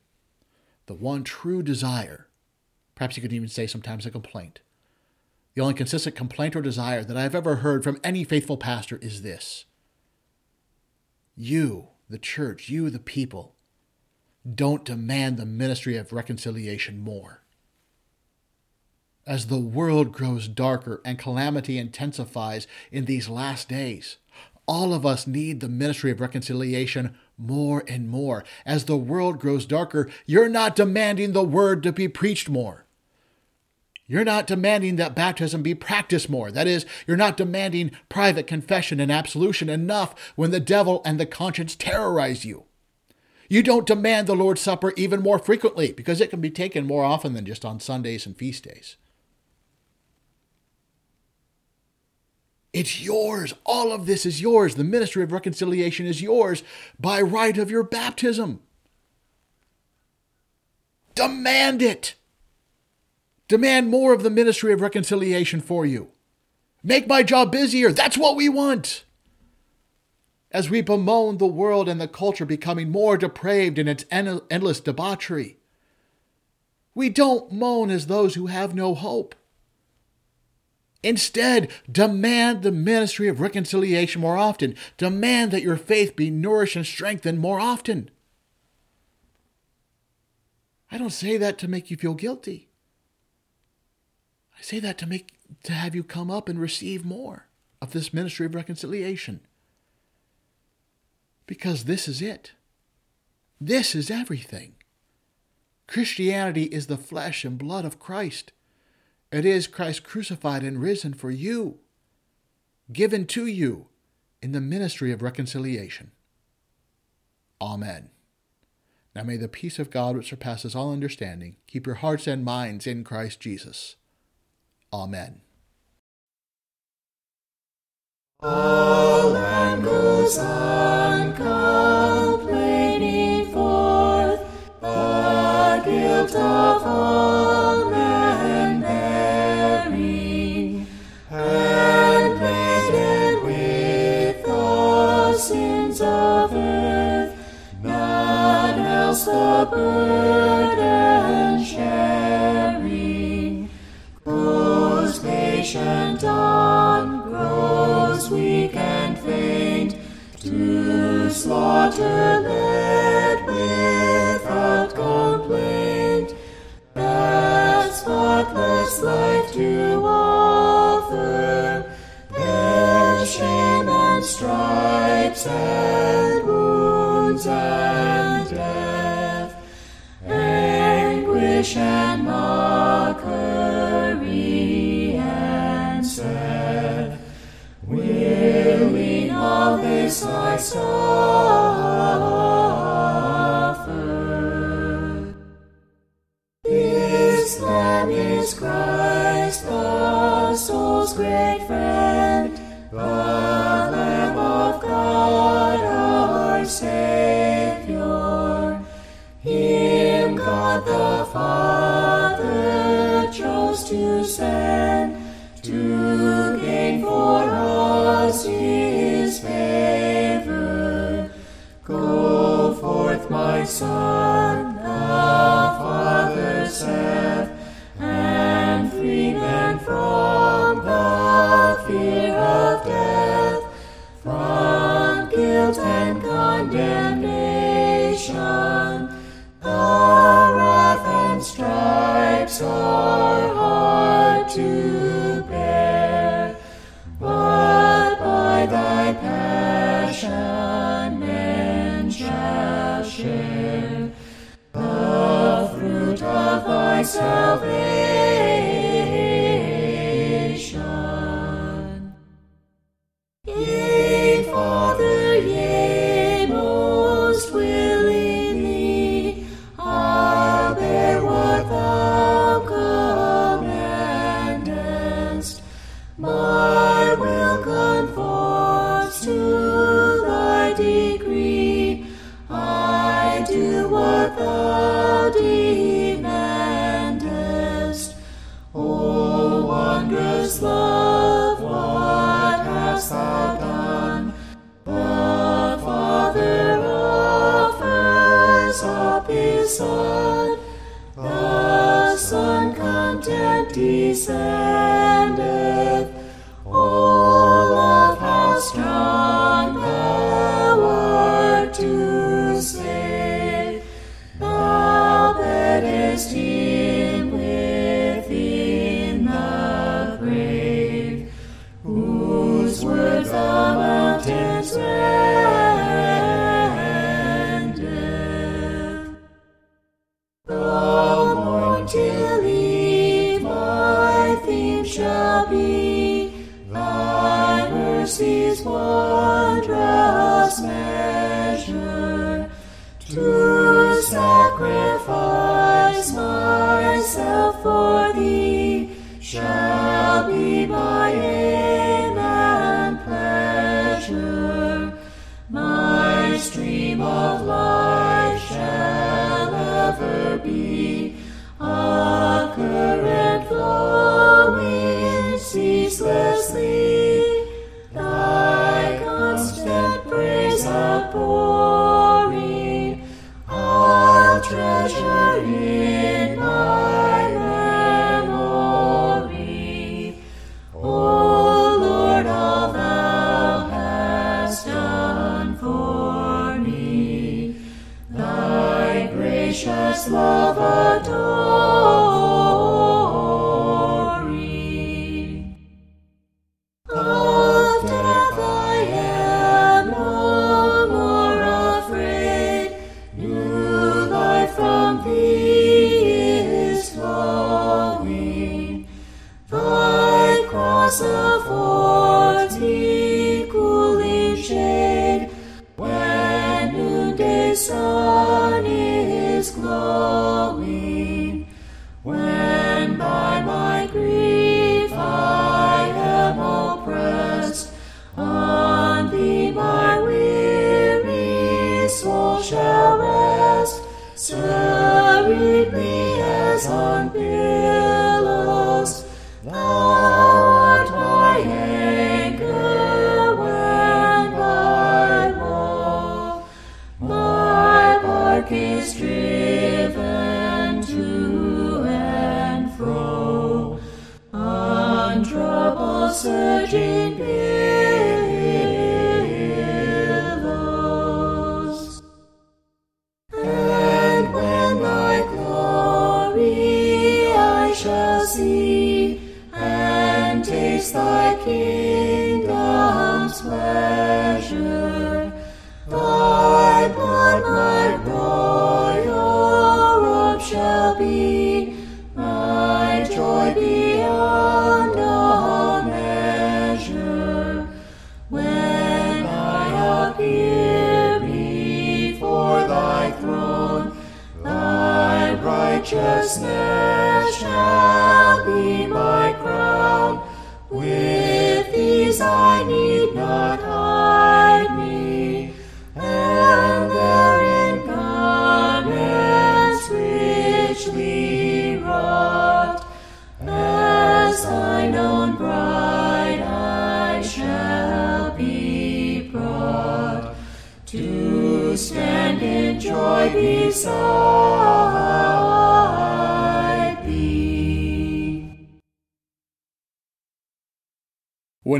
Speaker 1: the one true desire, perhaps you could even say sometimes a complaint, the only consistent complaint or desire that I've ever heard from any faithful pastor is this You the church, you, the people, don't demand the ministry of reconciliation more. As the world grows darker and calamity intensifies in these last days, all of us need the ministry of reconciliation more and more. As the world grows darker, you're not demanding the word to be preached more. You're not demanding that baptism be practiced more. That is, you're not demanding private confession and absolution enough when the devil and the conscience terrorize you. You don't demand the Lord's Supper even more frequently because it can be taken more often than just on Sundays and feast days. It's yours. All of this is yours. The ministry of reconciliation is yours by right of your baptism. Demand it. Demand more of the ministry of reconciliation for you. Make my job busier. That's what we want. As we bemoan the world and the culture becoming more depraved in its endless debauchery, we don't moan as those who have no hope. Instead, demand the ministry of reconciliation more often. Demand that your faith be nourished and strengthened more often. I don't say that to make you feel guilty. I say that to make to have you come up and receive more of this ministry of reconciliation. Because this is it. This is everything. Christianity is the flesh and blood of Christ. It is Christ crucified and risen for you, given to you in the ministry of reconciliation. Amen. Now may the peace of God, which surpasses all understanding, keep your hearts and minds in Christ Jesus. Amen.
Speaker 2: All goes on complaining forth the guilt of all burden sharing. Grows patient on, grows weak and faint, to slaughter led without complaint. That spotless life to offer, their shame and stripes and and mockery and answer, willing all this I suffer. Us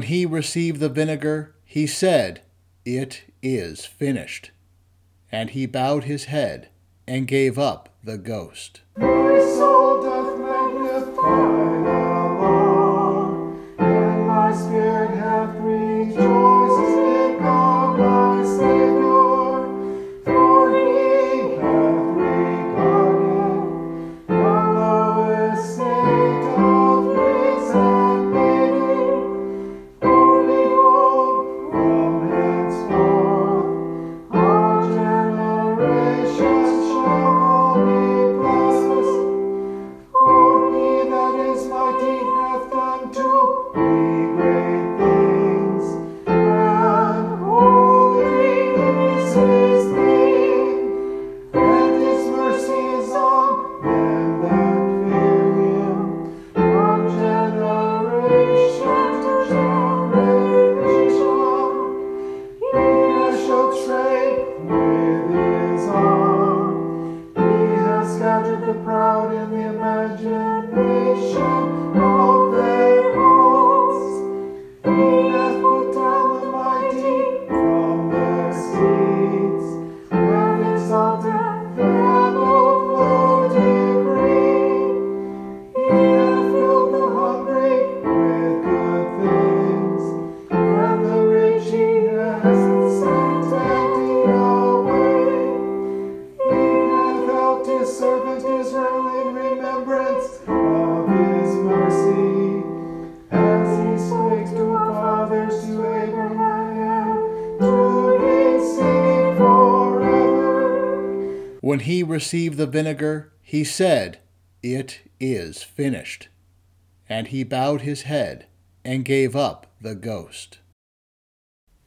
Speaker 1: When
Speaker 2: he received the vinegar, he said, It is finished. And he bowed his head and gave up the ghost.
Speaker 1: Received the vinegar, he said, It is finished. And he bowed his head and gave up the ghost.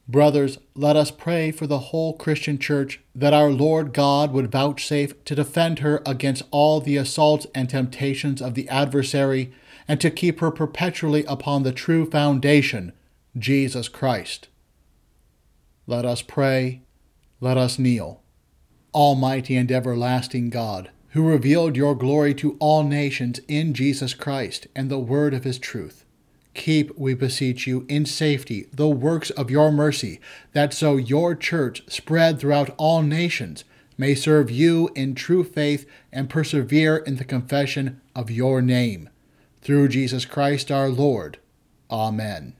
Speaker 1: Brothers, let us pray for the whole Christian Church that our Lord God would vouchsafe to defend her against all the assaults and temptations of the adversary, and to keep her perpetually upon the true foundation, Jesus Christ. Let us pray, let us kneel. Almighty and everlasting God, who revealed your glory to all nations in Jesus Christ and the word of his truth, keep, we beseech you, in safety the works of your mercy, that so your church, spread throughout all nations, may serve you in true faith and persevere in the confession of your name. Through Jesus Christ our Lord. Amen.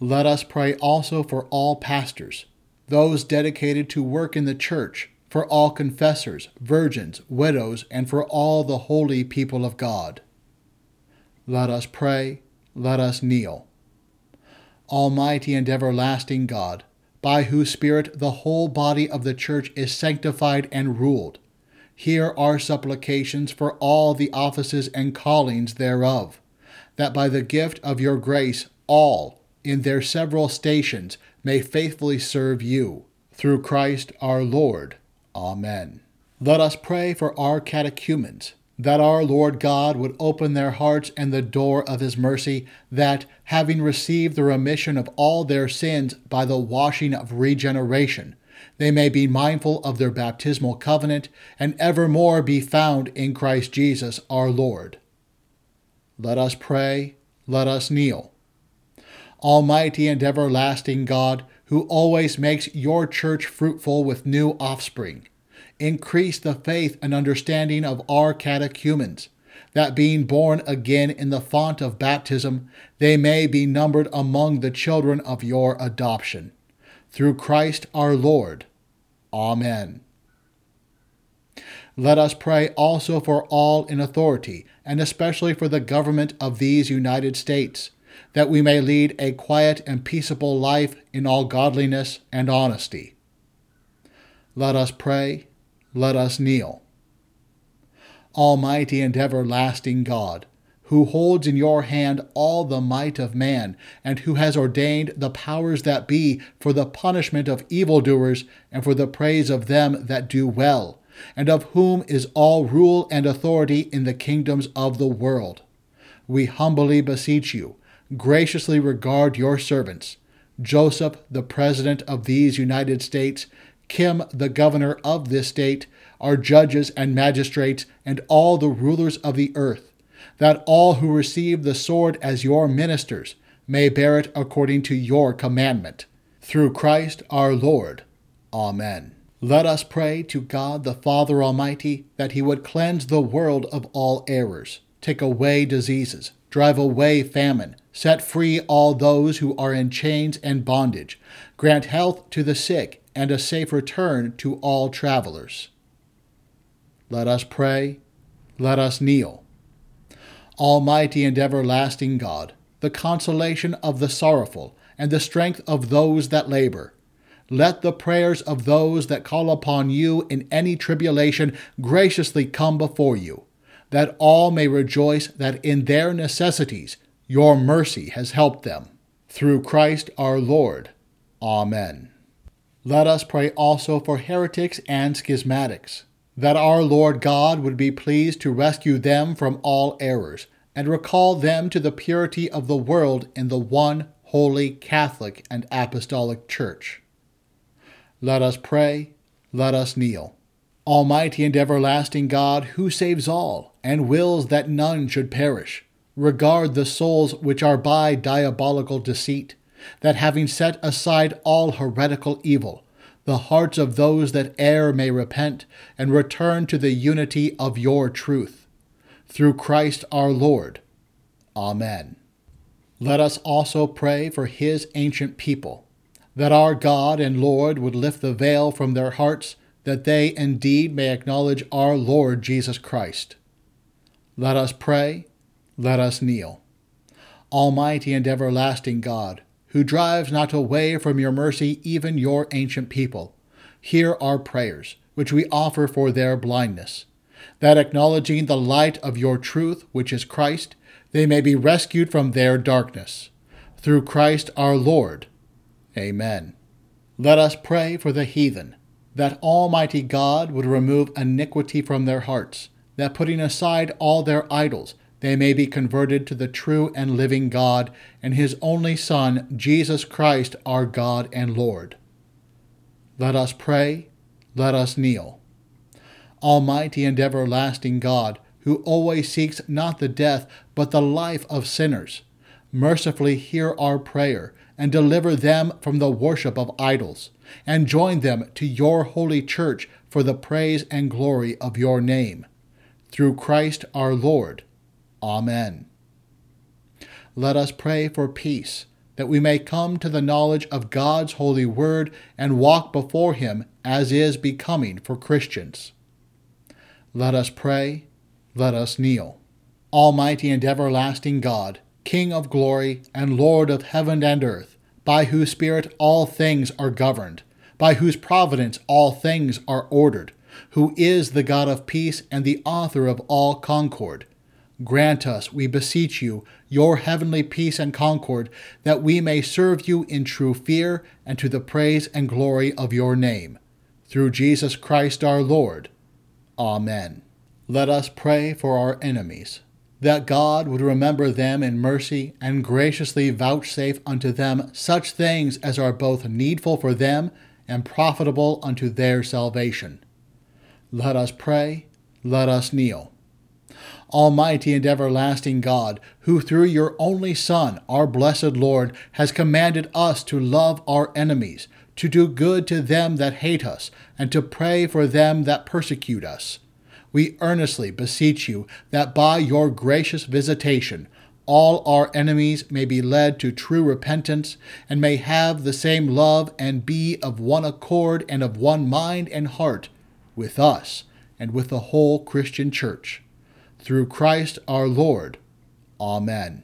Speaker 1: Let us pray also for all pastors, those dedicated to work in the church, for all confessors, virgins, widows, and for all the holy people of God. Let us pray, let us kneel. Almighty and everlasting God, by whose Spirit the whole body of the church is sanctified and ruled, hear our supplications for all the offices and callings thereof, that by the gift of your grace all, in their several stations, may faithfully serve you. Through Christ our Lord. Amen. Let us pray for our catechumens, that our Lord God would open their hearts and the door of his mercy, that, having received the remission of all their sins by the washing of regeneration, they may be mindful of their baptismal covenant, and evermore be found in Christ Jesus our Lord. Let us pray, let us kneel. Almighty and everlasting God, who always makes your church fruitful with new offspring, increase the faith and understanding of our catechumens, that being born again in the font of baptism, they may be numbered among the children of your adoption. Through Christ our Lord. Amen. Let us pray also for all in authority, and especially for the government of these United States, that we may lead a quiet and peaceable life in all godliness and honesty. Let us pray, let us kneel. Almighty and everlasting God, who holds in your hand all the might of man, and who has ordained the powers that be for the punishment of evildoers and for the praise of them that do well, and of whom is all rule and authority in the kingdoms of the world. We humbly beseech you, graciously regard your servants, Joseph, the President of these United States, Kim, the Governor of this state, our judges and magistrates, and all the rulers of the earth, that all who receive the sword as your ministers may bear it according to your commandment. Through Christ our Lord. Amen. Let us pray to God the Father Almighty that he would cleanse the world of all errors, take away diseases, drive away famine, set free all those who are in chains and bondage, grant health to the sick, and a safe return to all travelers. Let us pray, let us kneel. Almighty and everlasting God, the consolation of the sorrowful, and the strength of those that labor, let the prayers of those that call upon you in any tribulation graciously come before you, that all may rejoice that in their necessities your mercy has helped them. Through Christ our Lord. Amen. Let us pray also for heretics and schismatics, that our Lord God would be pleased to rescue them from all errors, and recall them to the purity of the world in the one holy Catholic and Apostolic Church. Let us pray, let us kneel. Almighty and everlasting God, who saves all, and wills that none should perish, regard the souls which are by diabolical deceit, that having set aside all heretical evil, the hearts of those that err may repent, and return to the unity of your truth. Through Christ our Lord. Amen. Let us also pray for his ancient people, that our God and Lord would lift the veil from their hearts that they indeed may acknowledge our Lord Jesus Christ. Let us pray, let us kneel. Almighty and everlasting God, who drives not away from your mercy even your ancient people, hear our prayers, which we offer for their blindness, that acknowledging the light of your truth, which is Christ, they may be rescued from their darkness. Through Christ our Lord. Amen. Let us pray for the heathen that Almighty God would remove iniquity from their hearts, that putting aside all their idols, they may be converted to the true and living God and His only Son, Jesus Christ, our God and Lord. Let us pray, let us kneel. Almighty and everlasting God, who always seeks not the death, but the life of sinners, mercifully hear our prayer and deliver them from the worship of idols, and join them to your holy church for the praise and glory of your name. Through Christ our Lord. Amen. Let us pray for peace, that we may come to the knowledge of God's holy word and walk before him as is becoming for Christians. Let us pray, let us kneel. Almighty and everlasting God, King of glory and Lord of heaven and earth, by whose Spirit all things are governed, by whose providence all things are ordered, who is the God of peace and the author of all concord. Grant us, we beseech you, your heavenly peace and concord, that we may serve you in true fear and to the praise and glory of your name. Through Jesus Christ our Lord. Amen. Let us pray for our enemies that God would remember them in mercy and graciously vouchsafe unto them such things as are both needful for them and profitable unto their salvation. Let us pray, let us kneel. Almighty and everlasting God, who through your only Son, our blessed Lord, has commanded us to love our enemies, to do good to them that hate us, and to pray for them that persecute us we earnestly beseech you that by your gracious visitation all our enemies may be led to true repentance, and may have the same love and be of one accord and of one mind and heart with us and with the whole Christian Church. Through Christ our Lord. Amen.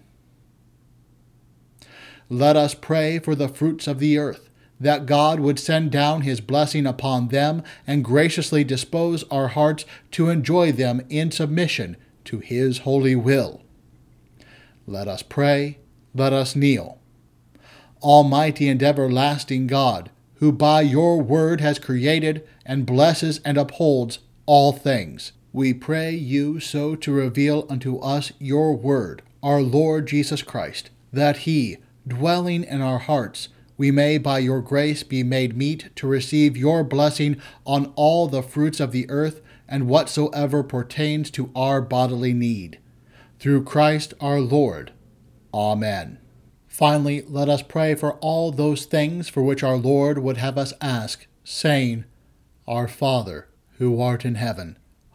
Speaker 1: Let us pray for the fruits of the earth that God would send down his blessing upon them and graciously dispose our hearts to enjoy them in submission to his holy will. Let us pray, let us kneel. Almighty and everlasting God, who by your word has created and blesses and upholds all things, we pray you so to reveal unto us your word, our Lord Jesus Christ, that he, dwelling in our hearts, we may by your grace be made meet to receive your blessing on all the fruits of the earth and whatsoever pertains to our bodily need. Through Christ our Lord. Amen. Finally, let us pray for all those things for which our Lord would have us ask, saying, Our Father, who art in heaven,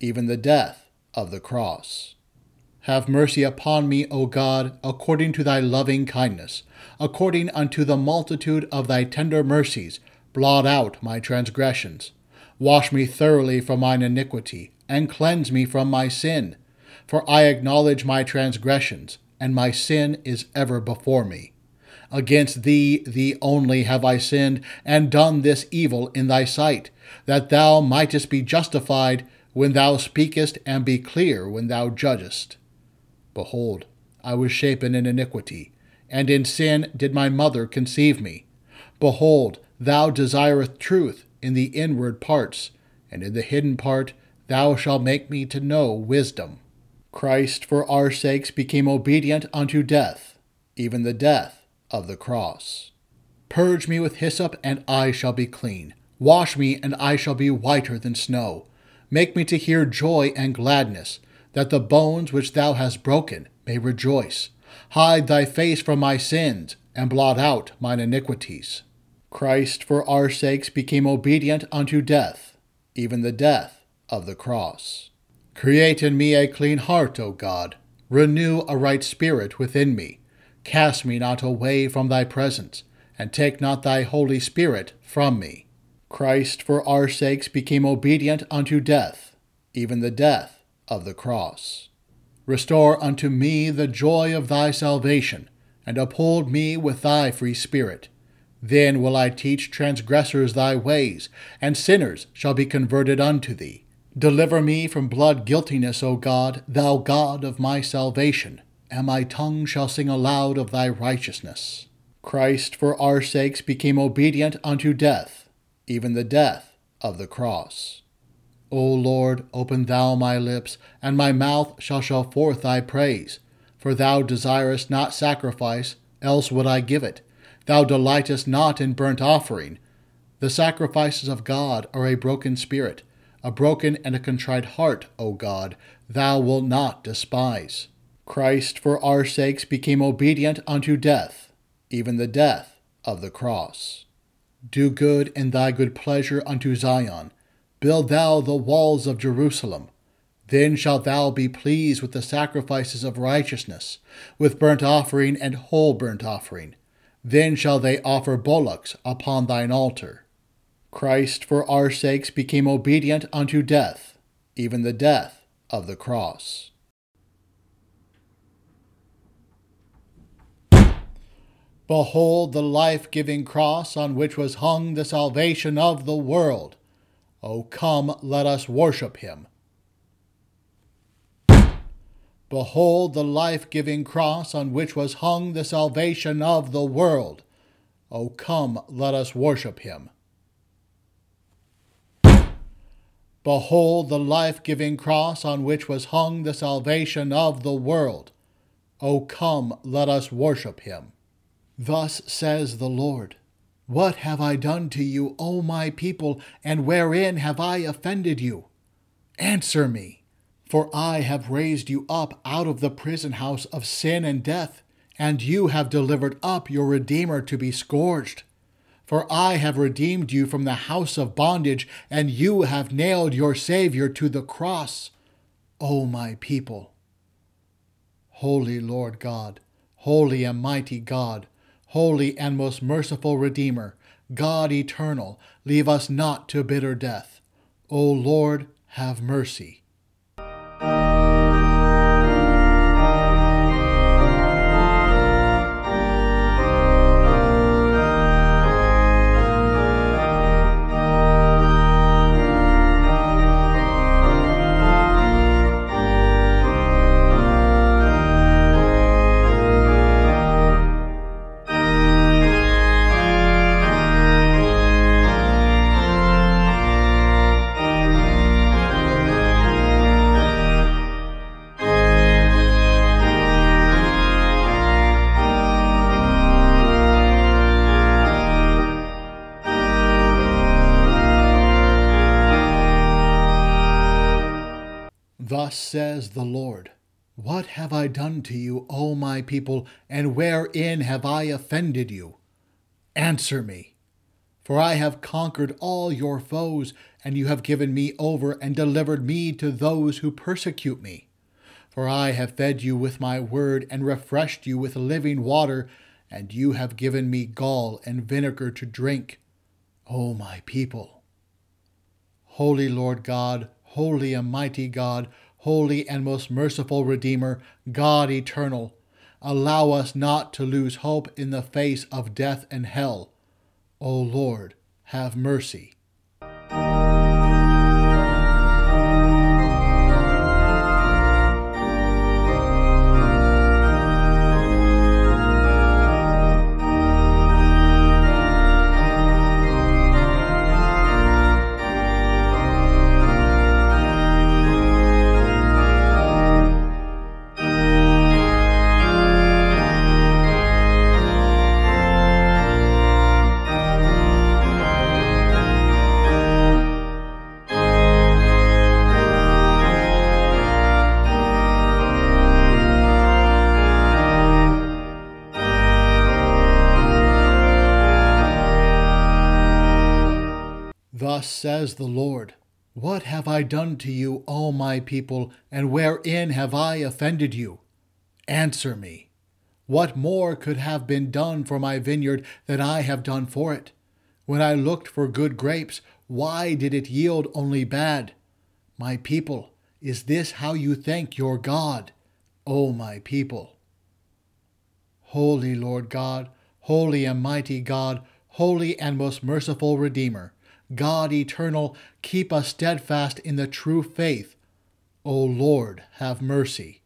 Speaker 1: even the death of the cross. Have mercy upon me, O God, according to thy loving kindness. According unto the multitude of thy tender mercies, blot out my transgressions. Wash me thoroughly from mine iniquity, and cleanse me from my sin. For I acknowledge my transgressions, and my sin is ever before me. Against thee, thee only, have I sinned, and done this evil in thy sight, that thou mightest be justified when thou speakest, and be clear when thou judgest. Behold, I was shapen in iniquity, and in sin did my mother conceive me. Behold, thou desirest truth in the inward parts, and in the hidden part thou shalt make me to know wisdom. Christ for our sakes became obedient unto death, even the death of the cross. Purge me with hyssop, and I shall be clean. Wash me, and I shall be whiter than snow. Make me to hear joy and gladness, that the bones which thou hast broken may rejoice. Hide thy face from my sins, and blot out mine iniquities. Christ for our sakes became obedient unto death, even the death of the cross. Create in me a clean heart, O God. Renew a right spirit within me. Cast me not away from thy presence, and take not thy Holy Spirit from me. Christ for our sakes became obedient unto death, even the death of the cross. Restore unto me the joy of thy salvation, and uphold me with thy free spirit. Then will I teach transgressors thy ways, and sinners shall be converted unto thee. Deliver me from blood guiltiness, O God, thou God of my salvation, and my tongue shall sing aloud of thy righteousness. Christ for our sakes became obedient unto death, even the death of the cross. O Lord, open thou my lips, and my mouth shall show forth thy praise. For thou desirest not sacrifice, else would I give it. Thou delightest not in burnt offering. The sacrifices of God are a broken spirit, a broken and a contrite heart, O God, thou wilt not despise. Christ for our sakes became obedient unto death, even the death of the cross. Do good in thy good pleasure unto Zion. Build thou the walls of Jerusalem. Then shalt thou be pleased with the sacrifices of righteousness, with burnt offering and whole burnt offering. Then shall they offer bullocks upon thine altar. Christ for our sakes became obedient unto death, even the death of the cross. Behold the life giving cross on which was hung the salvation of the world. O come, let us worship him. Behold the life giving cross on which was hung the salvation of the world. O come, let us worship him. Behold the life giving cross on which was hung the salvation of the world. O come, let us worship him. Thus says the Lord What have I done to you, O my people, and wherein have I offended you? Answer me, for I have raised you up out of the prison house of sin and death, and you have delivered up your Redeemer to be scourged. For I have redeemed you from the house of bondage, and you have nailed your Savior to the cross, O my people. Holy Lord God, holy and mighty God, holy and most merciful Redeemer, God eternal, leave us not to bitter death. O Lord, have mercy. What have I done to you, O my people, and wherein have I offended you? Answer me. For I have conquered all your foes, and you have given me over and delivered me to those who persecute me. For I have fed you with my word and refreshed you with living water, and you have given me gall and vinegar to drink, O my people. Holy Lord God, holy and mighty God, holy and most merciful Redeemer, God eternal, allow us not to lose hope in the face of death and hell. O Lord, have mercy. Says the Lord What have I done to you, O my people, and wherein have I offended you? Answer me. What more could have been done for my vineyard than I have done for it? When I looked for good grapes, why did it yield only bad? My people, is this how you thank your God, O my people? Holy Lord God, holy and mighty God, holy and most merciful Redeemer, God eternal, keep us steadfast in the true faith. O Lord, have mercy.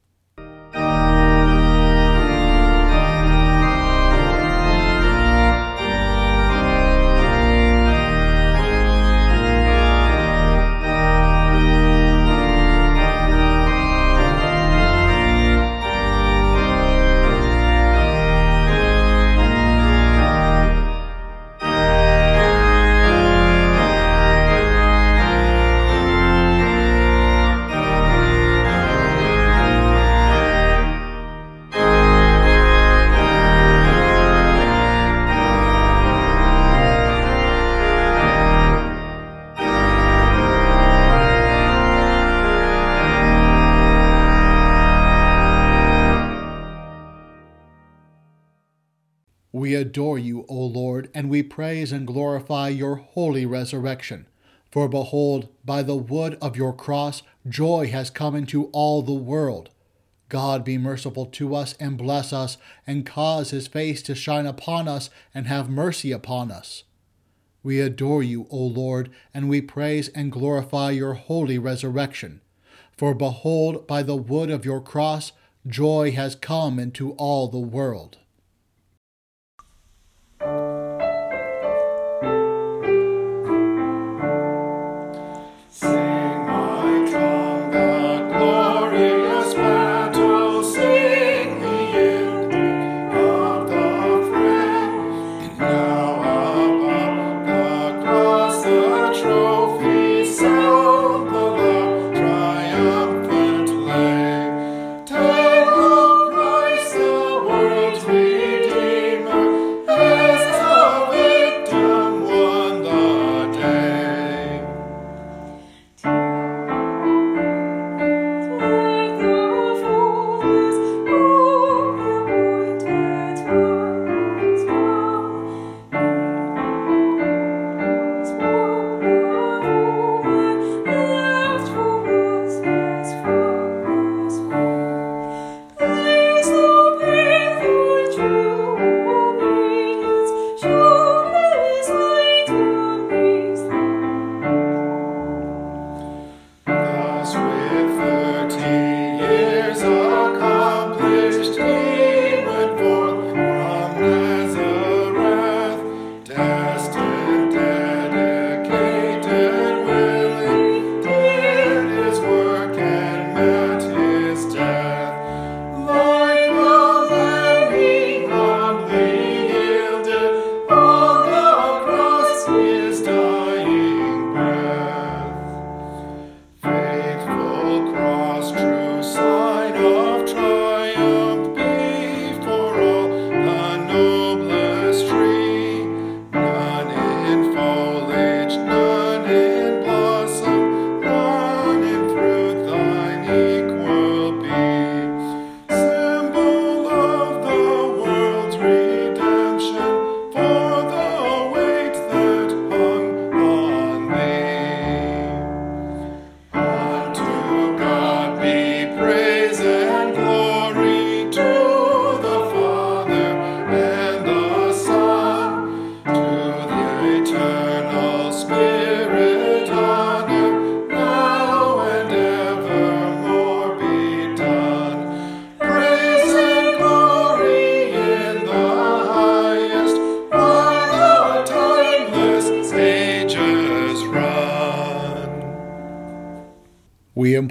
Speaker 1: We praise and glorify your holy resurrection. For behold, by the wood of your cross, joy has come into all the world. God be merciful to us and bless us, and cause his face to shine upon us and have mercy upon us. We adore you, O Lord, and we praise and glorify your holy resurrection. For behold, by the wood of your cross, joy has come into all the world.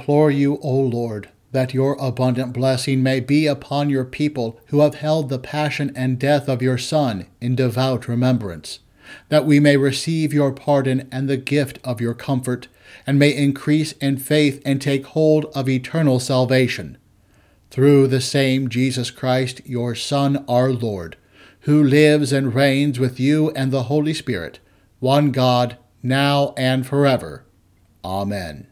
Speaker 2: implore you, O Lord, that your abundant blessing may be upon your people who have held the passion and death of your Son in devout remembrance, that we may receive your pardon and the gift of your comfort, and may increase in faith and take hold of eternal salvation. Through the same Jesus Christ, your Son, our Lord, who lives and reigns with you and the Holy Spirit, one God, now and forever. Amen.